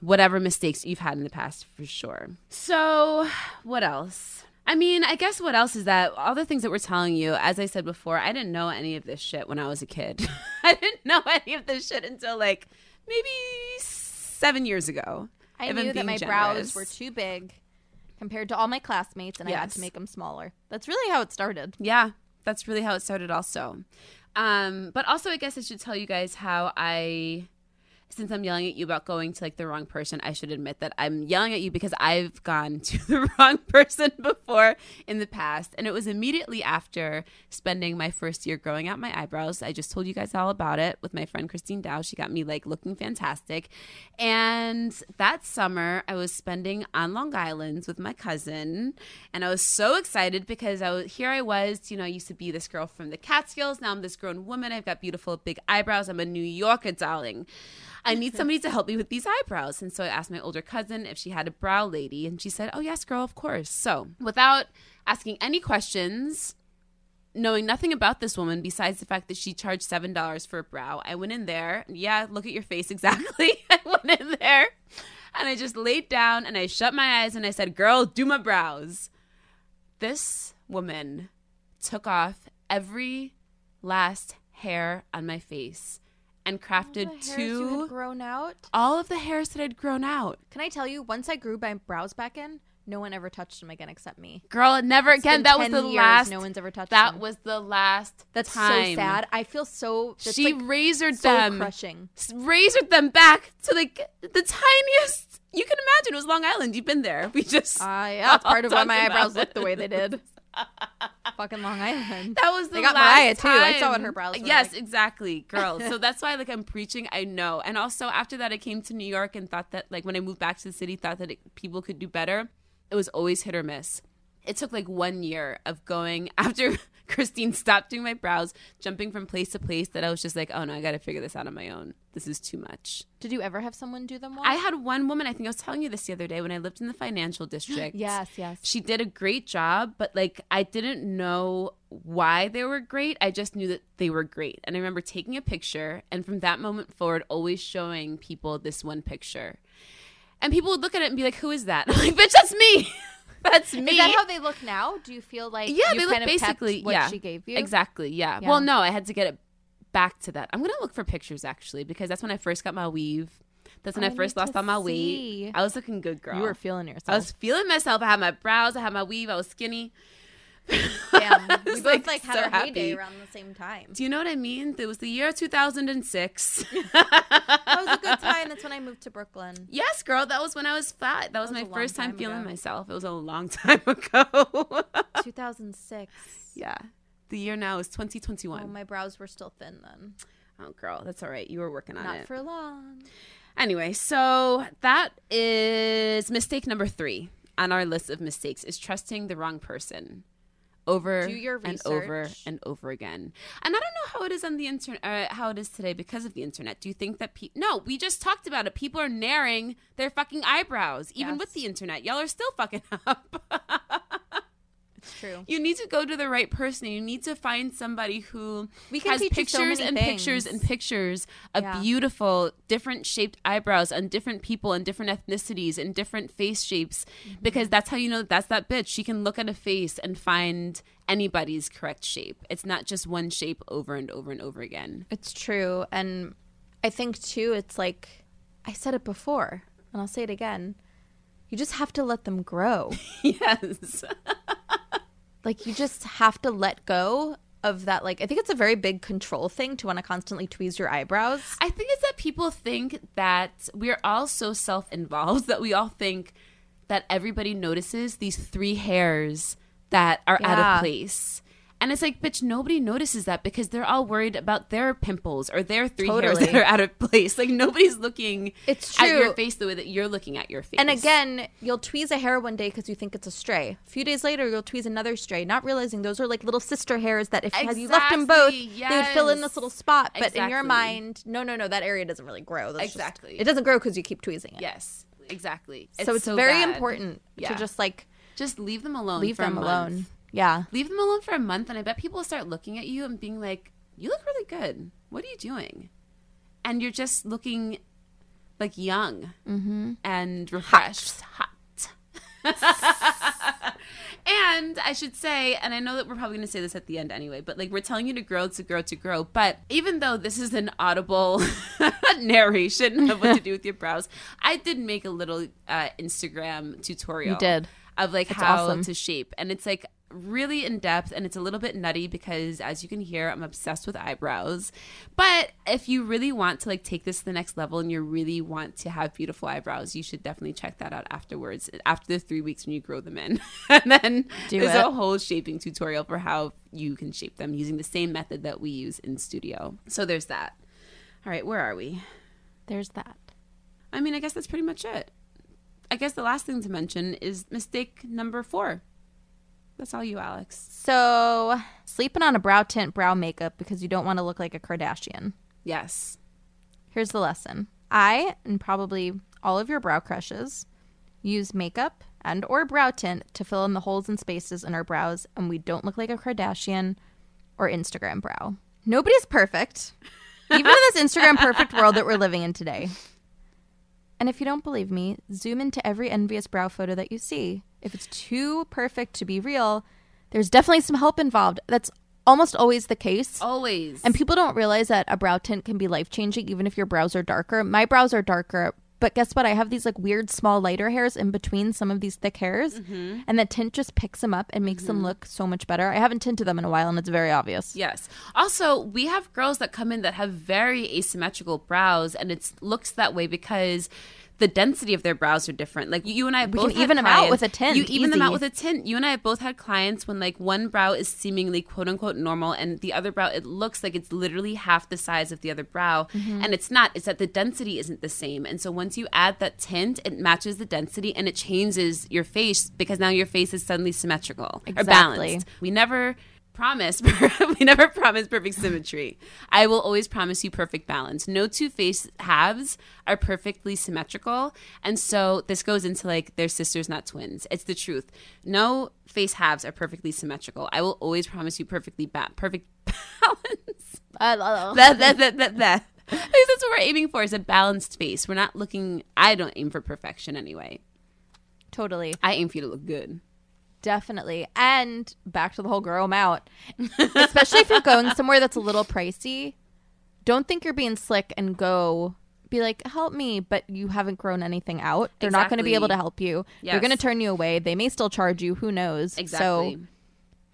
whatever mistakes you've had in the past for sure. So, what else? I mean, I guess what else is that all the things that we're telling you, as I said before, I didn't know any of this shit when I was a kid. I didn't know any of this shit until like maybe seven years ago. I knew that my generous. brows were too big compared to all my classmates, and I had to make them smaller. That's really how it started. Yeah, that's really how it started, also. Um, but also, I guess I should tell you guys how I, since I'm yelling at you about going to like the wrong person, I should admit that I'm yelling at you because I've gone to the wrong person before in the past. And it was immediately after spending my first year growing out my eyebrows. I just told you guys all about it with my friend Christine Dow. She got me like looking fantastic. And that summer, I was spending on Long Island with my cousin. And I was so excited because I was here I was, you know, I used to be this girl from the Catskills. Now I'm this grown woman. I've got beautiful big eyebrows. I'm a New Yorker, darling. I need somebody to help me with these eyebrows. And so I asked my older cousin if she had a brow lady. And she said, Oh, yes, girl, of course. So without asking any questions, knowing nothing about this woman besides the fact that she charged seven dollars for a brow, I went in there. Yeah, look at your face exactly. I went in there and I just laid down and I shut my eyes and I said, Girl, do my brows. This woman took off every last hair on my face and crafted The hairs you two grown out. all of the hairs that had grown out. Can I tell you? Once I grew my brows back in, no one ever touched them again except me. Girl, never It's again. That was the years, last. no one's ever touched That them. was the last. That's time. so sad. I feel so. She like razored so them, crushing. razored them back to like the tiniest. You can imagine it was Long Island. You've been there. We just. Uh, yeah, that's part of why my eyebrows look the way they did. Fucking Long Island. That was the They got last Mariah, too. I saw what her brows Yes, like. exactly, girl. so that's why like I'm preaching. I know, and also after that, I came to New York and thought that like when I moved back to the city, thought that it, people could do better. It was always hit or miss. It took like one year of going after Christine stopped doing my brows, jumping from place to place. That I was just like, oh no, I got to figure this out on my own. This is too much. Did you ever have someone do them? Well? I had one woman, I think I was telling you this the other day when I lived in the financial district. Yes, yes. She did a great job, but like I didn't know why they were great. I just knew that they were great. And I remember taking a picture and from that moment forward always showing people this one picture. And people would look at it and be like, "Who is that?" I'm like, "Bitch, that's me." that's me. Is that how they look now? Do you feel like yeah, you they look kind of kept basically what yeah. she gave you? Exactly. Yeah. Yeah. Well, no, I had to get it back to that. I'm gonna look for pictures actually because that's when I first got my weave. That's when I I first lost all my see. weight. I was looking good, girl. You were feeling yourself. I was feeling myself. I had my brows. I had my weave. I was skinny. Damn, we both like, like, had so our heyday around the same time. Do you know what I mean? It was the year 2006. That was a good time. That's when I moved to Brooklyn. yes, girl, that was when I was fat. That was, was my first time time feeling myself. It was a long time ago. 2006. yeah. The year now is Oh, 2021. my brows were still thin then. Oh, girl, that's all right. You were working on Not it. for long. Anyway, so that is mistake number three on our list of mistakes is trusting the wrong person over and over and over again. And I don't know how it is on the internet, uh, how it is today because of the internet. Do you think that people? No, we just talked about it. People are narrowing their fucking eyebrows, even with the internet. Y'all are still fucking up. It's true. you need to go to the right person. You need to find somebody who We can has so pictures many and pictures and pictures of Yeah. beautiful, different shaped eyebrows on different people and different ethnicities and different face shapes. Mm-hmm. Because that's how you know that that's that bitch. She can look at a face and find anybody's correct shape. It's not just one shape over and over and over again. It's true. And I think, too, it's like I said it before, and I'll say it again. You just have to let them grow. yes. like, you just have to let go of that. Like, I think it's a very big control thing to want to constantly tweeze your eyebrows. I think it's that people think that we're all so self involved that we all think that everybody notices these three hairs that are out of place. And it's like, bitch, nobody notices that because they're all worried about their pimples or their three hairs that are out of place. Like nobody's looking It's at your face the way that you're looking at your face. And again, you'll tweeze a hair one day because you think it's a stray. A few days later, you'll tweeze another stray, not realizing those are like little sister hairs that if had you left them both, Exactly, they would fill in this little spot. But in your mind, no, no, no, that area doesn't really grow. That's just- Exactly. it doesn't grow because you keep tweezing it. yes, exactly. so it's very bad. important Yeah. to just like Just leave them alone. leave them alone. Yeah. leave them alone for a month and i bet people will start looking at you and being like you look really good what are you doing and you're just looking like young Mm-hmm. and refreshed hot, and i should say and i know that we're probably going to say this at the end anyway but like we're telling you to grow to grow to grow but even though this is an audible narration of what to do with your brows i did make a little uh, instagram tutorial You did. of like That's how awesome. to shape and it's like really in depth and it's a little bit nutty because as you can hear I'm obsessed with eyebrows. But if you really want to like take this to the next level and you really want to have beautiful eyebrows you should definitely check that out afterwards after the three weeks when you grow them in. And then Do there's it. a whole shaping tutorial for how you can shape them using the same method that we use in studio. So there's that. All right where are we? There's that. I mean I guess that's pretty much it. I guess the last thing to mention is mistake number four that's all you, Alex. So sleeping on a brow tint, brow makeup because you don't want to look like a Kardashian. Yes. Here's the lesson. I and probably all of your brow crushes use makeup and or brow tint to fill in the holes and spaces in our brows and we don't look like a Kardashian or Instagram brow. Nobody's perfect. Even in this Instagram perfect world that we're living in today. And if you don't believe me, zoom into every envious brow photo that you see. If it's too perfect to be real, there's definitely some help involved. That's almost always the case. Always. And people don't realize that a brow tint can be life changing even if your brows are darker. My brows are darker, but guess what? I have these like weird small lighter hairs in between some of these thick hairs, mm-hmm. and the tint just picks them up and makes them mm-hmm. look so much better. I haven't tinted them in a while, and it's very obvious. Yes. Also, we have girls that come in that have very asymmetrical brows, and it looks that way because the density of their brows are different. Like you and I both can had even them out with a tint, You even them out with a tint. You and I have both had clients when like one brow is seemingly quote unquote normal, and the other brow it looks like it's literally half the size of the other brow, Mm-hmm. and it's not. It's that the density isn't the same, and so once you add that tint, it matches the density and it changes your face because now your face is suddenly symmetrical or balanced. We never promise we never promise perfect symmetry. I will always promise you perfect balance. No two face halves are perfectly symmetrical. And so this goes into like they're sisters not twins. It's the truth. No face halves are perfectly symmetrical. I will always promise you perfectly ba- perfect balance. That, that, that, that, that. Because that's what we're aiming for is a balanced face. We're not looking i don't aim for perfection anyway. Totally. i aim for you to look good Definitely. And back to the whole grow 'em out. Especially if you're going somewhere that's a little pricey, don't think you're being slick and go be like, help me, but you haven't grown anything out. They're not going to be able to help you. They're going to turn you away. They may still charge you. Who knows? exactly So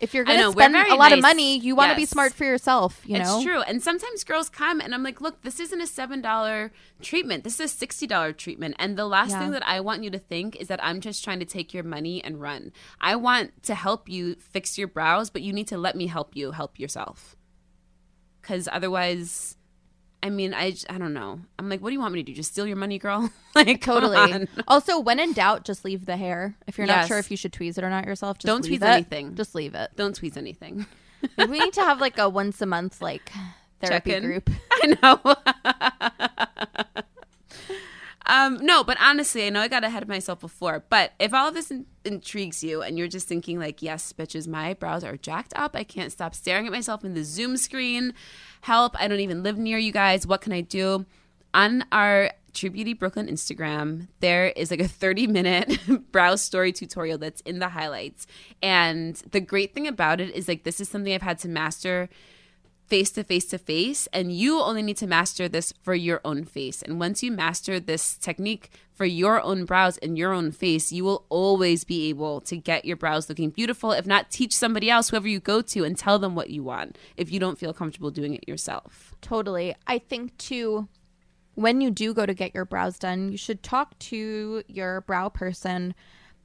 If you're going to spend a lot of money, you want to be smart for yourself, you know? It's true. And sometimes girls come and I'm like, look, this isn't a $7 treatment. This is a $60 treatment. And the last Yeah. thing that I want you to think is that I'm just trying to take your money and run. I want to help you fix your brows, but you need to let me help you help yourself. Because otherwise, I mean, I, I don't know. I'm like, what do you want me to do? Just steal your money, girl? like, Totally. Also, when in doubt, just leave the hair. If you're not sure if you should tweeze it or not yourself, just Don't leave tweeze it. anything. Just leave it. Don't tweeze anything. We need to have like a once a month like therapy group. I know. um, no, but honestly, I know I got ahead of myself before. But if all of this in- intrigues you and you're just thinking like, yes, bitches, my brows are jacked up. I can't stop staring at myself in the Zoom screen. Help! I don't even live near you guys. What can I do? On our True Beauty Brooklyn Instagram, there is like a 30 minute brow story tutorial that's in the highlights. And the great thing about it is like this is something I've had to master face to face to face and you only need to master this for your own face and once you master this technique for your own brows and your own face you will always be able to get your brows looking beautiful if not teach somebody else whoever you go to and tell them what you want if you don't feel comfortable doing it yourself Totally. I think too, when you do go to get your brows done, you should talk to your brow person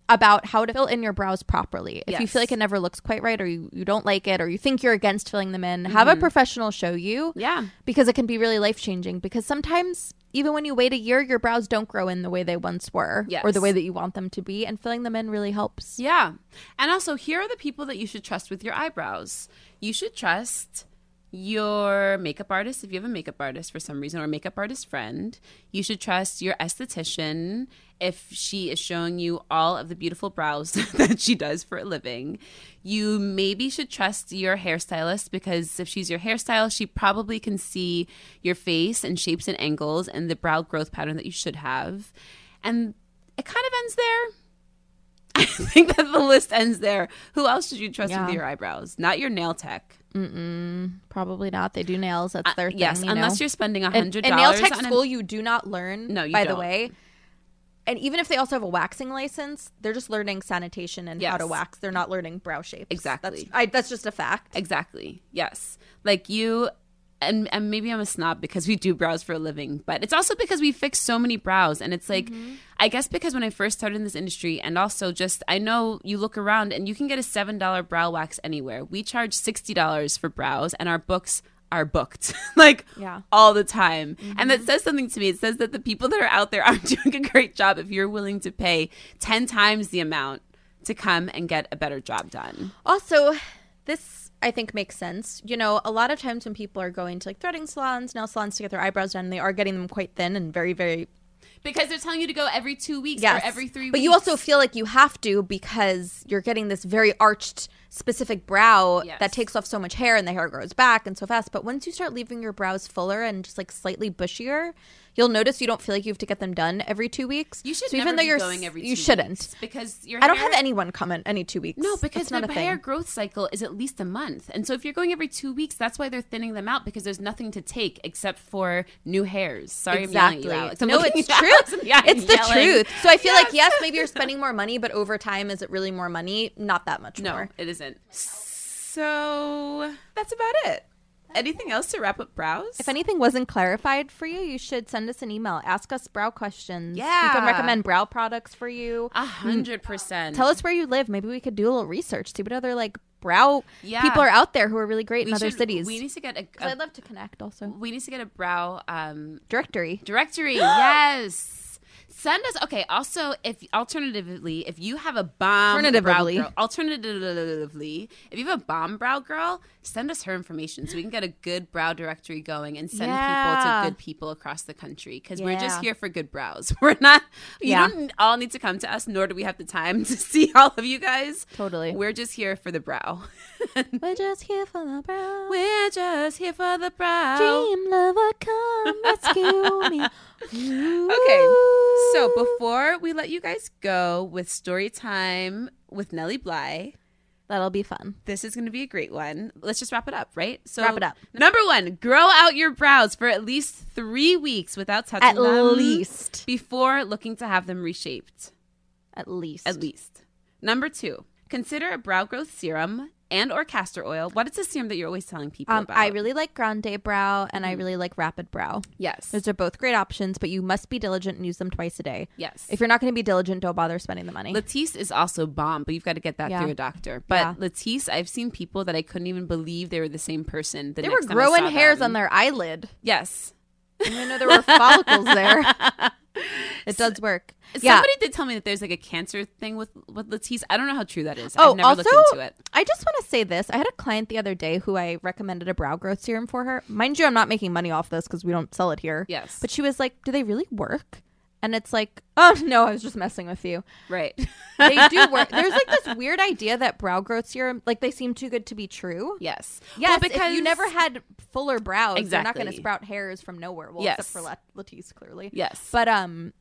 about how to fill in your brows properly. If you feel like it never looks quite right or you, you don't like it or you think you're against filling them in, have a mm-hmm. professional show you. yeah Because it can be really life changing. Because sometimes, even when you wait a year, your brows don't grow in the way they once were or the way that you want them to be. And filling them in really helps. Yeah. And also, here are the people that you should trust with your eyebrows. You should trust your makeup artist if you have a makeup artist for some reason or makeup artist friend. You should trust your esthetician if she is showing you all of the beautiful brows that she does for a living. You maybe should trust your hairstylist because if she's your hairstylist, she probably can see your face and shapes and angles and the brow growth pattern that you should have. And it kind of ends there. I think that the list ends there. Who else should you trust Yeah. with your eyebrows? Not your nail tech. Probably not. They do nails. That's their thing. Uh, yes, you unless know? you're spending a hundred in nail tech school an- you do not learn No, you by the don't. way and even if they also have a waxing license they're just learning sanitation and how to wax they're not learning brow shapes Exactly. that's, I, that's just a fact Exactly. Yes. Like you and and maybe I'm a snob because we do brows for a living, but it's also because we fix so many brows and it's like mm-hmm. I guess because when I first started in this industry and also just I know you look around and you can get a $7 brow wax anywhere. We charge $60 for brows and our books are booked like Yeah. all the time. And that mm-hmm. says something to me. It says that the people that are out there aren't doing a great job if you're willing to pay 10 times the amount to come and get a better job done. also this i think makes sense you know a lot of times when people are going to like threading salons nail salons to get their eyebrows done they are getting them quite thin and very very Because they're telling you to go every two weeks yes. or every three weeks. but you also feel like you have to because you're getting this very arched specific brow Yes. that takes off so much hair and the hair grows back and so fast but once you start leaving your brows fuller and just like slightly bushier you'll notice you don't feel like you have to get them done every two weeks You should so never even though be you're going every. you shouldn't weeks because your i don't have anyone come in any two weeks No, because That's not the a thing. hair growth cycle is at least a month, and so if you're going every two weeks, that's why they're thinning them out because there's nothing to take except for new hairs. Sorry, Exactly. I'm yelling you, Alex. I'm no, it's true. Yeah, it's the truth. So I feel like Yes. yes, maybe you're spending more money, but over time, is it really more money? Not that much No, more. it isn't. So that's about it. Anything else to wrap up brows? If anything wasn't clarified for you, you should send us an email. Ask us brow questions. Yeah. we can recommend brow products for you. a hundred percent. Tell us where you live. Maybe we could do a little research, see what other like brow Yeah. people are out there who are really great in We other should- cities. We need to get a, a I'd love to connect also. we need to get a brow um Directory. directory. yes. Send us okay. Also, if alternatively, if you have a bomb brow girl, alternatively, if you have a bomb brow girl, send us her information so we can get a good brow directory going and send Yeah. people to good people across the country because we're just here for good brows. We're not. You Yeah. don't all need to come to us, nor do we have the time to see all of you guys. Totally. We're just here for the brow. We're just here for the brow. We're just here for the brow. Dream lover, come rescue me. Okay, so before we let you guys go with story time with Nellie Bly, That'll be fun. this is going to be a great one. Let's just wrap it up, right? So Wrap it up. Number one, grow out your brows for at least three weeks without touching At them At least. before looking to have them reshaped. At least. At least. Number two, consider a brow growth serum and or castor oil. What is the serum that you're always telling people Um, about? I really like Grande Brow and I really like Rapid Brow. yes. Those are both great options, but you must be diligent and use them twice a day. Yes. If you're not going to be diligent, don't bother spending the money. Latisse is also bomb, but you've got to get that Yeah. through a doctor. But Yeah. Latisse, I've seen people that I couldn't even believe they were the same person. The they were next time I growing hairs them. on their eyelid. Yes. I didn't know there were follicles there. It does work. Yeah. Somebody did tell me that there's like a cancer thing with with Latisse. I don't know how true that is. Oh, I've never also, looked into it. I just want to say this. I had a client the other day who I recommended a brow growth serum for her. Mind you, I'm not making money off this because we don't sell it here. Yes. But she was like, "Do they really work?" And it's like, "Oh no, I was just messing with you." Right. They do work. There's like this weird idea that brow growth serum, like they seem too good to be true. yes. Yes, Well, because if you never had fuller brows, they're not going to sprout hairs from nowhere. Well, Yes. except for Lat- Latisse, clearly. Yes. But um,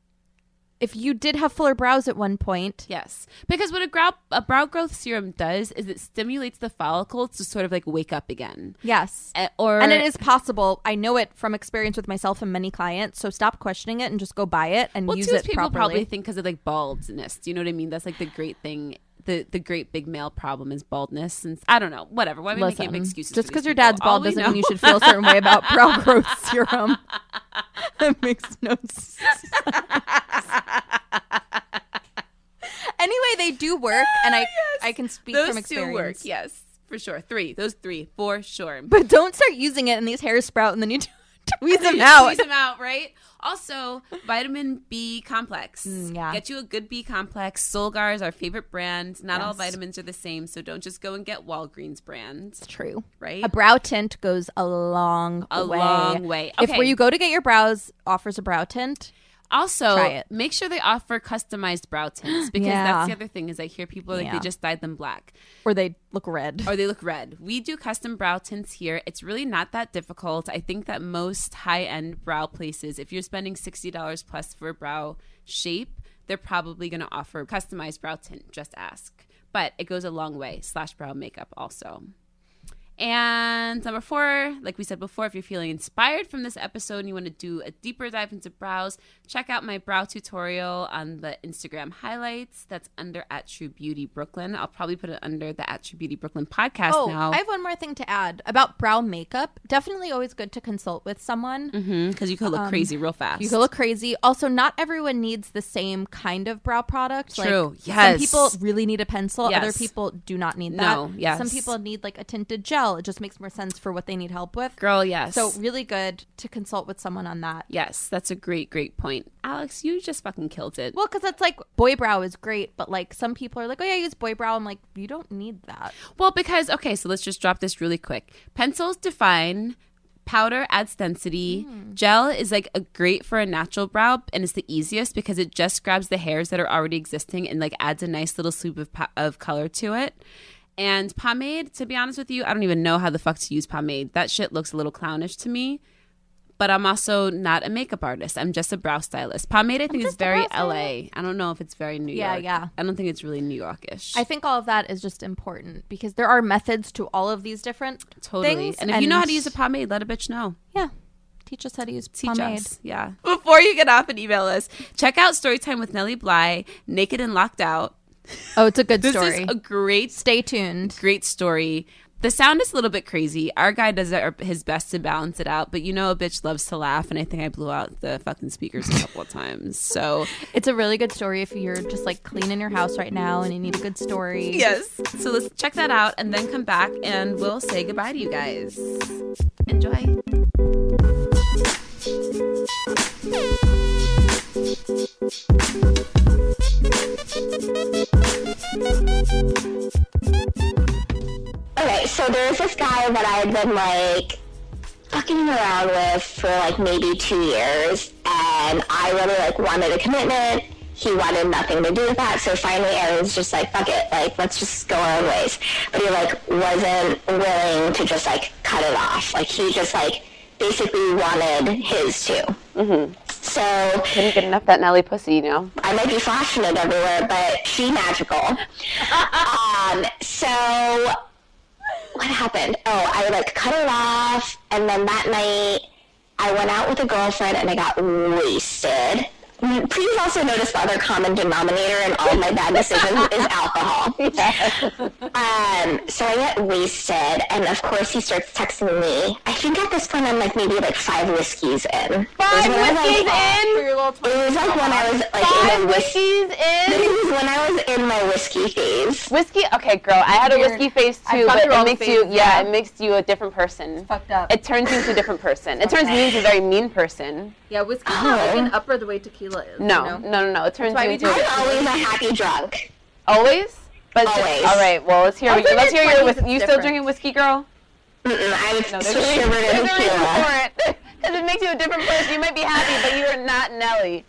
if you did have fuller brows at one point, Yes, because what a brow a brow growth serum does is it stimulates the follicles to sort of like wake up again. yes, Uh, or and it is possible. I know it from experience with myself and many clients. So stop questioning it and just go buy it and well, use it people properly. probably think because of like baldness. Do you know what I mean? That's like the great thing. The, the great big male problem is baldness, and I don't know, whatever. Why making up Listen, excuses? just because your people? dad's bald we doesn't mean you should feel a certain way about brow growth serum. that makes no sense. anyway, they do work, and I I can speak Those from two experience. work, yes, for sure. Three, those three, for sure. But don't start using it and these hairs sprout and then you tweeze them out. Squeeze them out, right? Also, vitamin B complex. Mm, yeah. Get you a good B complex. Solgar is our favorite brand. Not all vitamins are the same, so don't just go and get Walgreens brand. True. Right? A brow tint goes a long A way. long way. If where you go to get your brows offers a brow tint, Also, make sure they offer customized brow tints because Yeah. that's the other thing is I hear people like Yeah. they just dyed them black or they look red. or they look red. We do custom brow tints here. It's really not that difficult. I think that most high end brow places, if you're spending sixty dollars plus for a brow shape, they're probably going to offer customized brow tint. Just ask. But it goes a long way. Slash brow makeup also. And number four, like we said before, if you're feeling inspired from this episode and you want to do a deeper dive into brows, check out my brow tutorial on the Instagram highlights. That's under at True Beauty Brooklyn. I'll probably put it under the at True Beauty Brooklyn podcast Oh, now. I have one more thing to add about brow makeup. Definitely always good to consult with someone. because you could look crazy real fast. Um, You can look crazy. Also, not everyone needs the same kind of brow product. True. Like, Yes. Some people really need a pencil. Other people do not need that. No, yes. Some people need like a tinted gel. It just makes more sense for what they need help with. Girl, yes. So really good to consult with someone on that. yes, that's a great, great point. Alex, you just fucking killed it. Well, because it's like boy brow is great, but like some people are like, oh yeah, I use boy brow. I'm like, you don't need that. Well, because okay, so let's just drop this really quick. Pencils define, powder adds density. Hmm. Gel is like a great for a natural brow, and it's the easiest because it just grabs the hairs that are already existing and like adds a nice little swoop of of color to it. And pomade, to be honest with you, I don't even know how the fuck to use pomade. That shit looks a little clownish to me. But I'm also not a makeup artist. I'm just a brow stylist. Pomade, I think, is very LA. I don't know if it's very New Yeah, York. yeah. yeah. I don't think it's really New Yorkish. I think all of that is just important because there are methods to all of these different things. Totally. things. and if you know how to use a pomade, let a bitch know. yeah, teach us how to use Teach pomade. us. Yeah. Before you get off and email us, check out Storytime with Nellie Bly, Naked and Locked Out. Oh, it's a good This story. is a great, Stay tuned. great story. The sound is a little bit crazy. Our guy does his best to balance it out, but you know a bitch loves to laugh, and I think I blew out the fucking speakers a couple of times. So It's a really good story if you're just like cleaning your house right now and you need a good story. yes, so let's check that out, and then come back, and we'll say goodbye to you guys. Enjoy. Okay, so there was this guy that I had been like fucking around with for like maybe two years, and I really like wanted a commitment. He wanted nothing to do with that, so finally I was just like, fuck it, like let's just go our own ways. But he like wasn't willing to just like cut it off. Like he just like basically wanted his too. Mm-hmm. So Couldn't get enough that Nelly pussy, you know. I might be flashing it everywhere, but she magical. um, so what happened? Oh, I like cut it off, and then that night I went out with a girlfriend and I got wasted. Please also notice the other common denominator in all of my bad decisions is alcohol. Um, so I get wasted, and of course he starts texting me. I think at this point I'm like maybe like five whiskeys in. Five It was when I whiskeys in? It was like when I was like in Five a whiskey. whiskeys in? This is when I was in my whiskey phase. Whiskey? Okay, girl. I had a whiskey phase too, but it makes you, yeah, yeah. it makes you a different person. Fucked up. It turns you into a different person. It turns me into a very mean person. yeah, whiskey's not like an upper the way tequila is. No, you know? no, no, no. It turns why we into do a, it. I'm always a happy drunk. always. But Always. all right. Well, let's hear. Also, let's hear your your. 20s, Whis- it's you still drinking whiskey, girl? Mm-mm, I would No, switch there's a reason, over there's a reason for it. Because it makes you a different person. You might be happy, but you are not Nelly.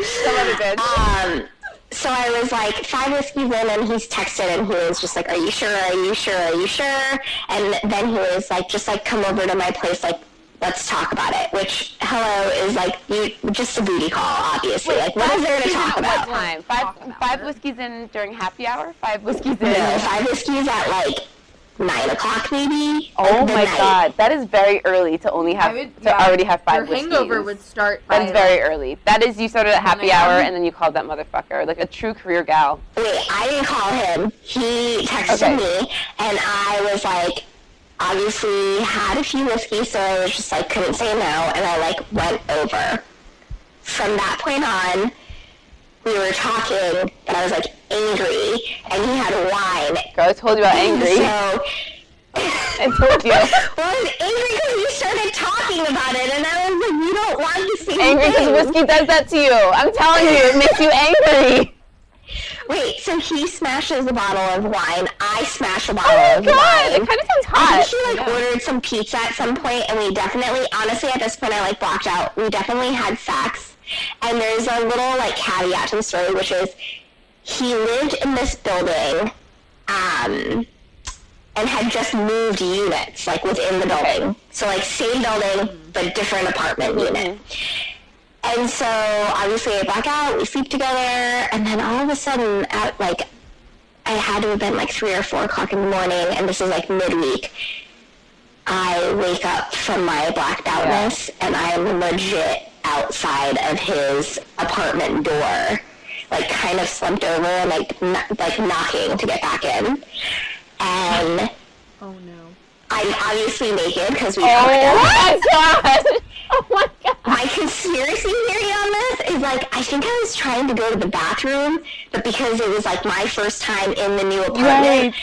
Some other bitch. Um, so I was like five whiskeys in, and he's texted, and he was just like, "Are you sure? Are you sure? Are you sure?" And then he was like, "Just like come over to my place, like let's talk about it." Which hello is like you, just a booty call, obviously. like what is there to talk At about? what time? Five, five whiskeys in during happy hour. Five whiskeys in. No, five whiskeys at like nine o'clock, maybe. Oh my night. god, that is very early to only have would- to yeah. already have five Your hangover whiskeys. would start. by, That's very early. That is you started at happy hour and then you called that motherfucker like a true career gal. Wait, I didn't call him. He texted Okay. me, and I was like, obviously had a few whiskeys, so I was just like, couldn't say no, and I like went over. From that point on, we were talking, and I was like angry, and he had wine. Girl, I told you about angry. So, I told you. well, I was angry because we started talking about it, and I was like, you don't want to same angry because whiskey does that to you. I'm telling you, it makes you angry. Wait, so he smashes a bottle of wine, I smash a bottle Oh my of god, wine. it kind of sounds hot. I think she like ordered some pizza at some point, and we definitely, honestly, at this point, I like blocked out. We definitely had sex, and there's a little like caveat to the story, which is he lived in this building, um, and had just moved units like within the building. So like same building but different apartment unit. And so obviously I black out, we sleep together, and then all of a sudden, at like I had to have been like three or four o'clock in the morning, and this is like midweek. I wake up from my blacked outness, and I am legit outside of his apartment door, like kind of slumped over and like kn- like knocking to get back in. And Oh no. I'm obviously naked because we Oh my god. Oh my god. My conspiracy theory on this is like I think I was trying to go to the bathroom, but because it was like my first time in the new apartment, Right.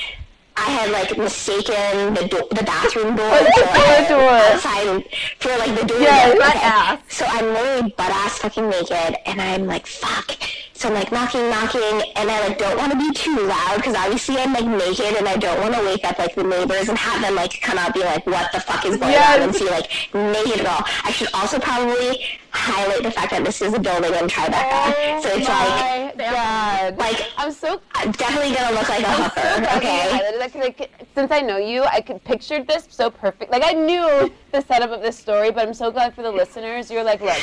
I had like mistaken the do- the bathroom door for like, door door. outside for like the door. Yeah, butt ass. So I'm literally butt ass fucking naked, and I'm like fuck. So I'm like knocking, knocking, and I like don't want to be too loud because obviously I'm like naked, and I don't want to wake up like the neighbors and have them like come out and be like, what the fuck is going Yes. on, and see like naked at all. I should also probably highlight the fact that this is a building in Tribeca, oh so it's like Oh god. like I'm so definitely gonna look like a hooker. Okay. highlighted that 'cause I could- since I know you, I could pictured this so perfect. Like I knew the setup of this story, but I'm so glad for the listeners. You're like, look,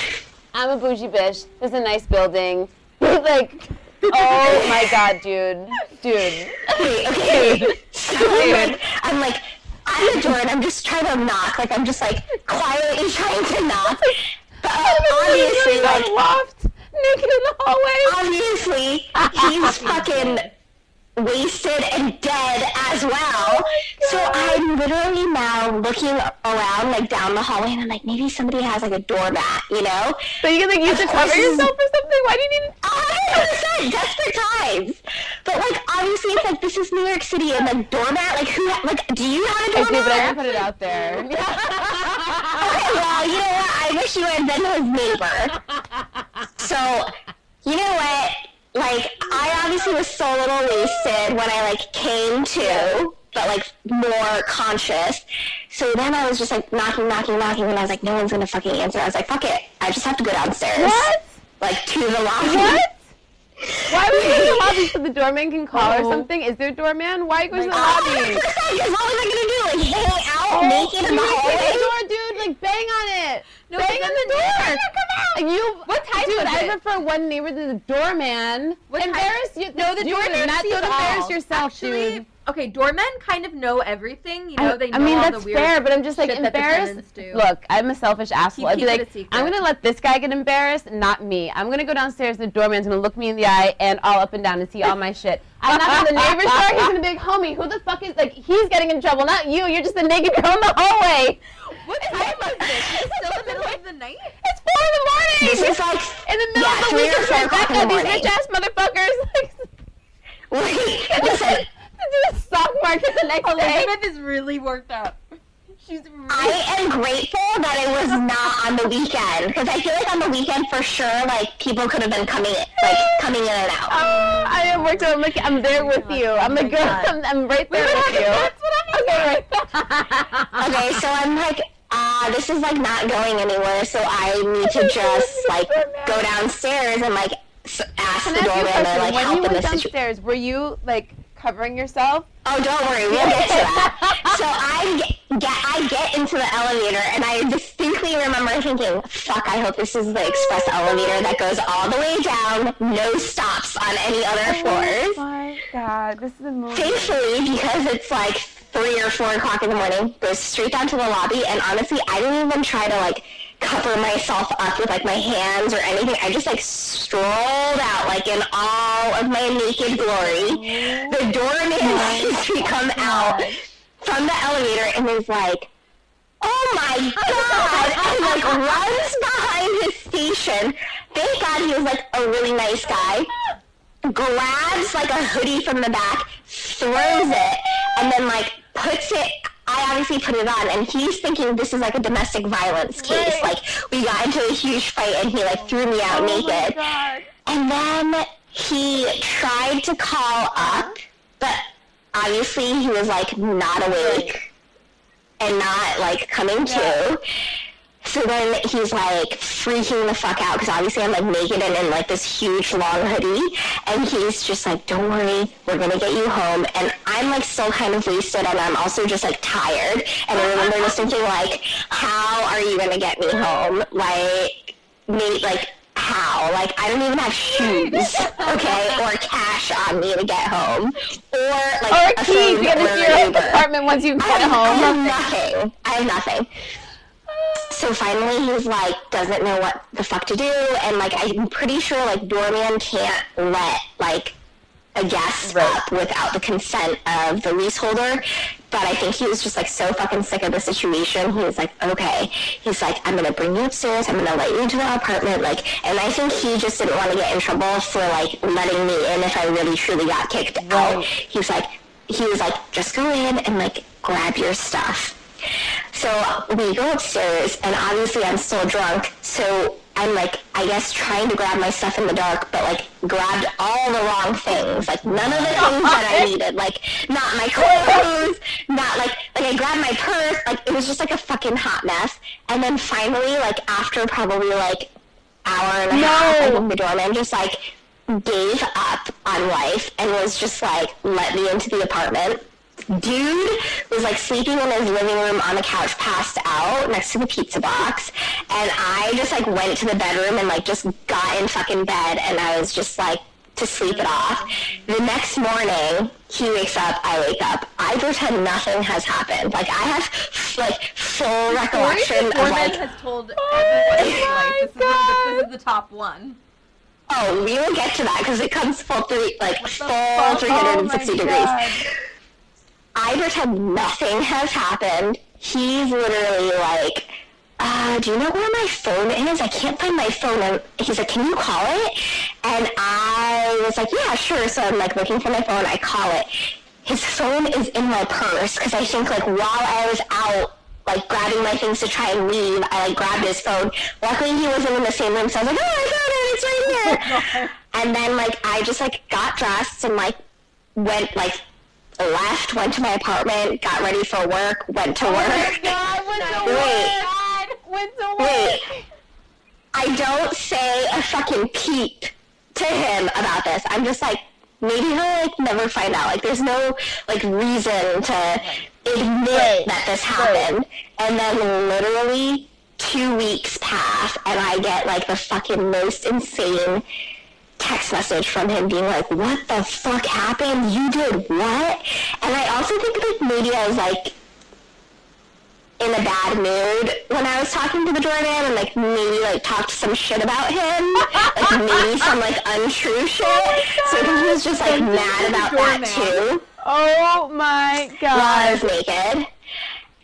I'm a bougie bitch. This is a nice building. like, oh my god, dude, dude. Wait, okay. So I'm like, I'm like, I'm the door and I'm just trying to knock. Like I'm just like quietly trying to knock. Obviously, like loft, naked in the hallway. obviously, he's fucking wasted and dead as well. Oh so I'm literally now looking around like down the hallway and I'm like, maybe somebody has like a doormat, you know? So you can like use to Of cover yourself or something. Why do you need? A hundred desperate times. But like obviously it's like this is New York City and like doormat, like who like do you have a doormat? I do, but I didn't put it out there. Okay, well, you know what? I wish you had been his neighbor. So, you know what? Like, I obviously was so little wasted when I like came to, but like more conscious. So then I was just like knocking, knocking, knocking, and I was like, no one's gonna fucking answer. I was like, fuck it, I just have to go downstairs. What? Like to the lobby. What? Why would you go to the lobby so the doorman can call or oh. something? Is there a doorman? Why go to the lobby? 100%, because what was I gonna do? Like hang out naked in the You kick hallway? the door, dude. Like bang on it. No, bang on the door. come out. You. What type dude, I it? prefer one neighbor than the doorman. What Embarrass you. No, the you doorman not sees don't embarrass all. yourself, Actually, dude. okay, doormen kind of know everything. You know, I, they know I mean, all that's the weird fair, but I'm just like shit that the embarrassed. Look, I'm a selfish asshole. I'd be like, I'm gonna let this guy get embarrassed, not me. I'm gonna go downstairs. The doorman's gonna look me in the eye and all up and down and see all my shit. I'm not on the neighbor's door. He's gonna be like, homie, who the fuck is like? He's getting in trouble, not you. You're just a naked girl in the hallway. What time was this? It's still the middle of the night. It's four in the morning. This is like in the middle yeah, of the three week. or It's four like, o'clock in the Becca, these morning. rich ass motherfuckers. Like, Wait, listen. to do a stock market the next day. Elizabeth is really worked up. She's really I am grateful that it was not on the weekend because I feel like on the weekend for sure, like people could have been coming, like coming in and out. Oh, I am worked out. I'm like, I'm oh there with you. I'm the girl. I'm, I'm right there with you. That's what I'm Okay, right. Okay, so I'm like, ah, this is like not going anywhere, so I need to just like go downstairs and like ask Can the I ask you a doorman to like When help you in went this downstairs, were you like covering yourself? Oh, don't worry, we'll get to that. so I get, get I get into the elevator and I distinctly remember thinking, "Fuck! I hope this is the express elevator that goes all the way down, no stops on any other floors." my god, this is a movie. Thankfully, because it's like three or four o'clock in the morning, goes straight down to the lobby, and honestly, I didn't even try to like cover myself up with like my hands or anything. I just like strolled out like in all of my naked glory. The doorman sees me come out from the elevator and is like, "Oh my god!" and like runs behind his station. Thank God he was like a really nice guy grabs like a hoodie from the back, throws it, and then like puts it. I obviously put it on, and he's thinking this is like a domestic violence case. Like we got into a huge fight, and he like threw me out oh naked. And then he tried to call up, but obviously he was like not awake and not like coming to. So then he's like freaking the fuck out because obviously I'm like naked and in like this huge long hoodie, and he's just like, "Don't worry, we're gonna get you home." And I'm like still kind of wasted, and I'm also just like tired. And I remember just thinking like, "How are you gonna get me home? Like, me like." How? Like, I don't even have shoes, okay, or cash on me to get home, or like Or a keys to get into your apartment once you I get have, I home. have nothing. I have nothing. So finally, he's like, doesn't know what the fuck to do, and like, I'm pretty sure like doorman can't let like a guest up without the consent of the leaseholder. But I think he was just like so fucking sick of the situation. He was like, okay. He's like, I'm gonna bring you upstairs. I'm gonna let you into the apartment. Like, and I think he just didn't want to get in trouble for like letting me in if I really truly got kicked out. he was like, he was like, just go in and like grab your stuff. So we go upstairs, and obviously I'm still drunk. So I'm like, I guess trying to grab my stuff in the dark, but like grabbed all the wrong things. Like none of the oh things that I needed. Like not my clothes, not like like I grabbed my purse. Like it was just like a fucking hot mess. And then finally, like after probably like hour and a half, I think the doorman just like gave up on life and was just like, let me into the apartment. Dude was like sleeping in his living room on the couch, passed out next to the pizza box, and I just like went to the bedroom and like just got in fucking bed, and I was just like to sleep it off. The next morning, he wakes up, I wake up. I pretend nothing has happened. Like I have like full recollection of like. has told oh everyone in his life. This is, the, this is the top one. Oh, we will get to that because it comes full three, like full 360 Oh degrees. God. I pretend nothing has happened. He's literally like, uh, do you know where my phone is? I can't find my phone. And he's like, can you call it? And I was like, yeah, sure. So I'm like looking for my phone. I call it. His phone is in my purse because I think like while I was out like grabbing my things to try and leave, I like grabbed his phone. Luckily he wasn't in the same room, so I was like, oh, I found it. It's right here. and then like I just like got dressed and like went like left, went to my apartment, got ready for work, went to oh work. God, went to Wait. work. Went to work. Wait. I don't say a fucking peep to him about this. I'm just like, maybe he'll like never find out. Like there's no like reason to admit that this happened. And then literally two weeks pass and I get like the fucking most insane text message from him being like, "What the fuck happened? You did what?" And I also think like maybe I was like in a bad mood when I was talking to the doorman and like maybe like talked some shit about him, like maybe some like untrue shit. so I think he was just like mad about that too Oh my while I god. was naked.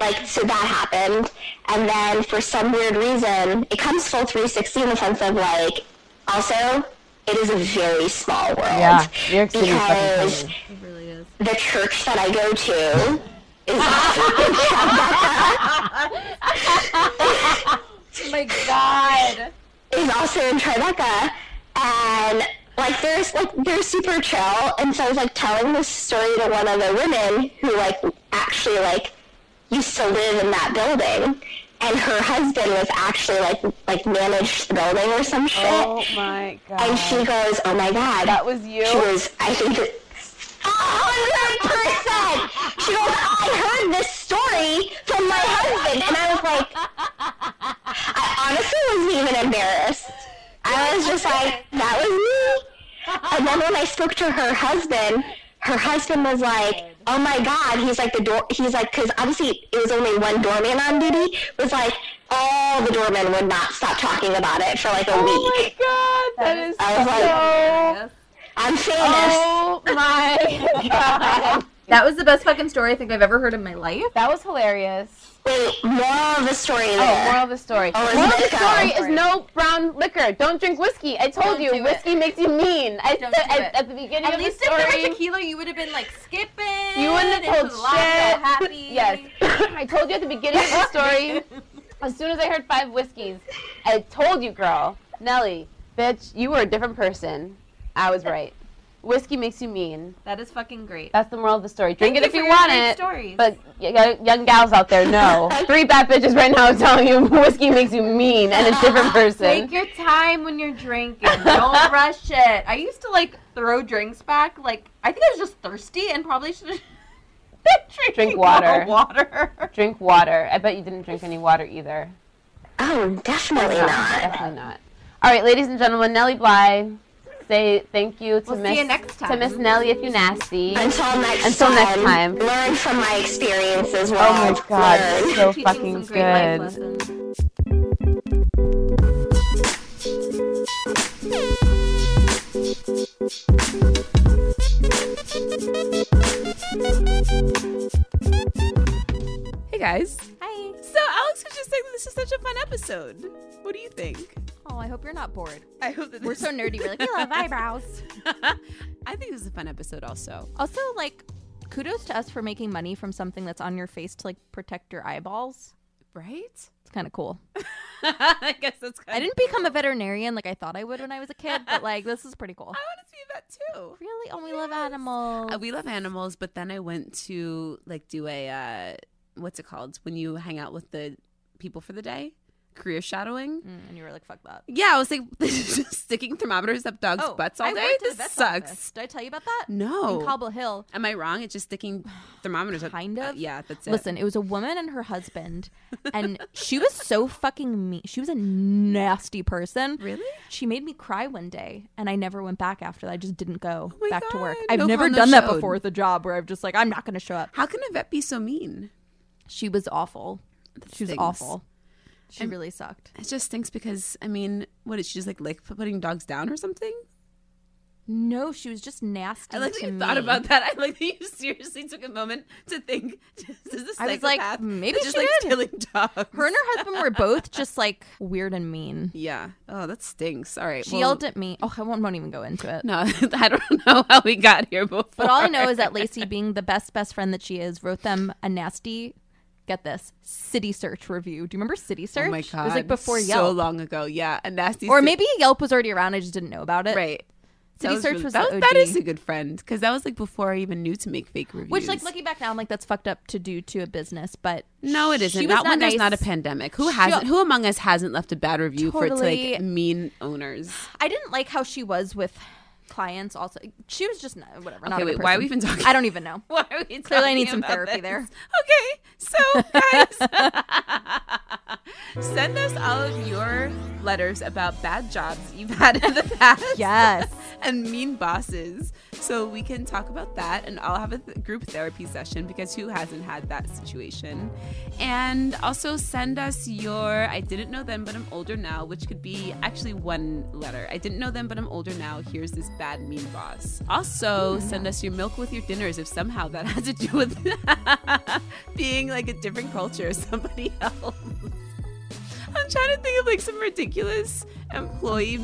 Like, so that happened. And then for some weird reason, it comes full 360 in the sense of like, also, it is a very small world. Yeah, New York City is fucking because tiny. the church that I go to is also Oh my god. is also in Tribeca, and like there's like they're super chill, and so I was like telling this story to one of the women who like actually like used to live in that building, and her husband was actually like like managed the building or some shit, Oh my god. and she goes, "Oh my god, That was you? She was, I think. A oh, hundred percent. She goes, I heard this story from my husband, and I was like, I honestly wasn't even embarrassed. I was just like, that was me. And then when I spoke to her husband, her husband was like, oh my god, he's like the door, he's like, because obviously it was only one doorman on duty, was like, all the doormen would not stop talking about it for like a week. Oh my god. That is I was like, so. I'm famous. Oh my god. That was the best fucking story I think I've ever heard in my life. That was hilarious. Wait, oh, moral of the story Oh, moral of the story. Oh, moral of it? the story is no brown liquor. Don't drink whiskey. I told Don't you, do it. whiskey makes you mean. I Don't said do at, it. at the beginning At of least if there story. was tequila, you would have been like skipping. You wouldn't have and told to so shit. happy. Yes. I told you at the beginning of the story. as soon as I heard five whiskeys, I told you, girl, Nelly, bitch, you were a different person. I was right. Whiskey makes you mean. That is fucking great. That's the moral of the story. Drink Thank it if you you for your want great it. stories. But y- y- young gals out there, no. Three bad bitches right now telling you whiskey makes you mean and a different person. Take your time when you're drinking. Don't rush it. I used to like throw drinks back. Like I think I was just thirsty and probably should have Drink water. more water. Drink water. I bet you didn't drink any water either. Oh, definitely not. Definitely not. All right, ladies and gentlemen, Nellie Bly. Say thank you to We'll see Miss you next to. Miss Nellie if you nasty. Until next Until time. next time. Learn from my experiences. Oh my World. god, Learn. so Teaching fucking some great good. lessons. Hey guys. Hi. So Alex was just saying this is such a fun episode. What do you think? Oh, I hope you're not bored. I hope that We're so nerdy. We're like, we love eyebrows. I think this is a fun episode also. Also, like, kudos to us for making money from something that's on your face to like protect your eyeballs. Right? It's kind of cool. I guess that's kind I didn't become a veterinarian like I thought I would when I was a kid, but like this is pretty cool. I want to see that too. Really? Oh, we love animals. Uh, we love animals, but then I went to like do a uh, what's it called when you hang out with the people for the day, career shadowing. Mm, and you were like, fuck that. Yeah, I was like sticking thermometers up dogs' butts all Oh, I day. This sucks. office. Did I tell you about that? No. In Cobble Hill. Am I wrong? It's just sticking thermometers up. Kind uh, of. yeah, that's it. Listen, it was a woman and her husband, and she was so fucking mean. She was a nasty person. Really? She made me cry one day, and I never went back after that. I just didn't go Oh back to work. I've No never done that showed. before with a job where I've just like, I'm not going to show up. How can a vet be so mean? She was awful. She was awful. She really sucked. It just stinks because I mean, what is she just like like putting dogs down or something? No, she was just nasty. I like that you me. thought about that. I like that you seriously took a moment to think. Is this I was like, maybe that's just she like did. killing dogs? Her and her husband were both just like weird and mean. yeah. Oh, that stinks. All right. She well, yelled at me. Oh, I won't, won't even go into it. No, I don't know how we got here before. But all I know is that Lacey, being the best best friend that she is, wrote them a nasty. Get this City Search review. Do you remember City Search? Oh my god! It was like before Yelp, so long ago. Yeah, a nasty. or maybe Yelp was already around. I just didn't know about it. right. City That Search really- was that, that is a good friend because that was like before I even knew to make fake reviews. Which, like, looking back now, I'm like, that's fucked up to do to a business. But no, it isn't. was Not when there's not a pandemic. Who hasn't? Who among us hasn't left a bad review for it to like mean owners? I didn't like how she was with clients. Also, she was just whatever. not Okay, wait. Why are we even talking? I don't even know. Why are we Clearly, I need some therapy this? there. Okay, so guys, send us all of your letters about bad jobs you've had in the past. Yes. and mean bosses. So we can talk about that, and I'll have a th- group therapy session because who hasn't had that situation? And also send us your I didn't know then, but I'm older now, which could be actually one letter. I didn't know then, but I'm older now. Here's this bad mean boss. Also, send us your milk with your dinners if somehow that has to do with being like a different culture, somebody else. I'm trying to think of like some ridiculous employee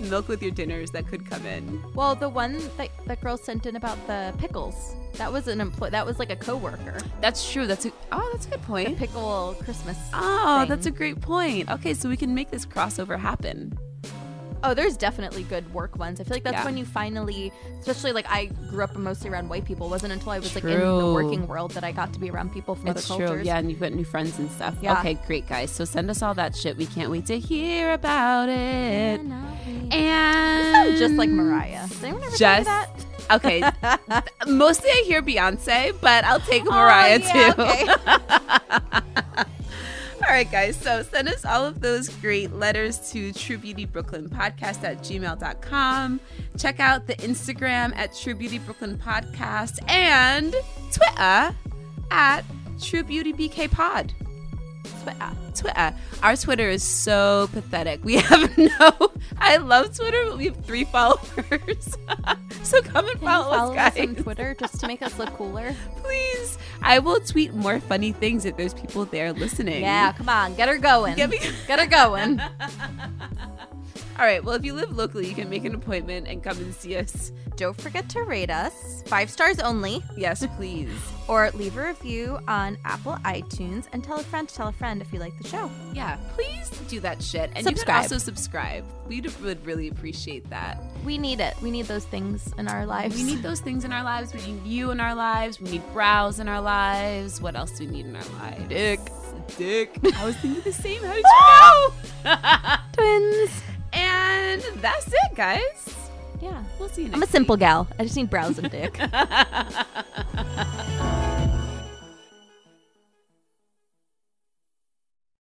milk with your dinners that could come in. Well, the one that that girl sent in about the pickles, that was an employee. That was like a coworker. That's true. That's a oh, that's a good The point. pickle Christmas. Oh, thing. that's a great point. Okay, so we can make this crossover happen. Oh, there's definitely good work ones. I feel like that's Yeah. when you finally, especially like I grew up mostly around white people. It wasn't until I was like in the working world that I got to be around people from It's other true. cultures. Yeah, and you've got new friends and stuff. Yeah. Okay, great guys. So send us all that shit. We can't wait to hear about it. And just like Mariah. Did anyone ever Just- you that? Okay. Mostly I hear Beyonce, but I'll take oh, Mariah Oh, yeah, too. okay. All right, guys. So send us all of those great letters to True Beauty Brooklyn Podcast at gmail.com. Check out the Instagram at True Beauty Brooklyn Podcast and Twitter at True Beauty BK Pod. Twitter. Uh, Twitter. Uh, our Twitter is so pathetic. We have no. I love Twitter, but we have three followers. so come and Can follow, follow us, us on Twitter just to make us look cooler? Please. I will tweet more funny things if there's people there listening. Yeah, come on, get her going. Get me- Get her going. All right. Well, if you live locally, you can make an appointment and come and see us. Don't forget to rate us five stars only, Yes, please. or leave a review on Apple iTunes, and tell a friend to tell a friend if you like the show. Yeah, please do that shit. And you can also subscribe. We would really appreciate that. We need it. We need those things in our lives. We need those things in our lives. We need you in our lives. We need brows in our lives. What else do we need in our lives? Dick. Dick. I was thinking the same. How did you know? twins. And that's it, guys. Yeah. We'll see you next I'm a simple gal. I just need brows and dick. week.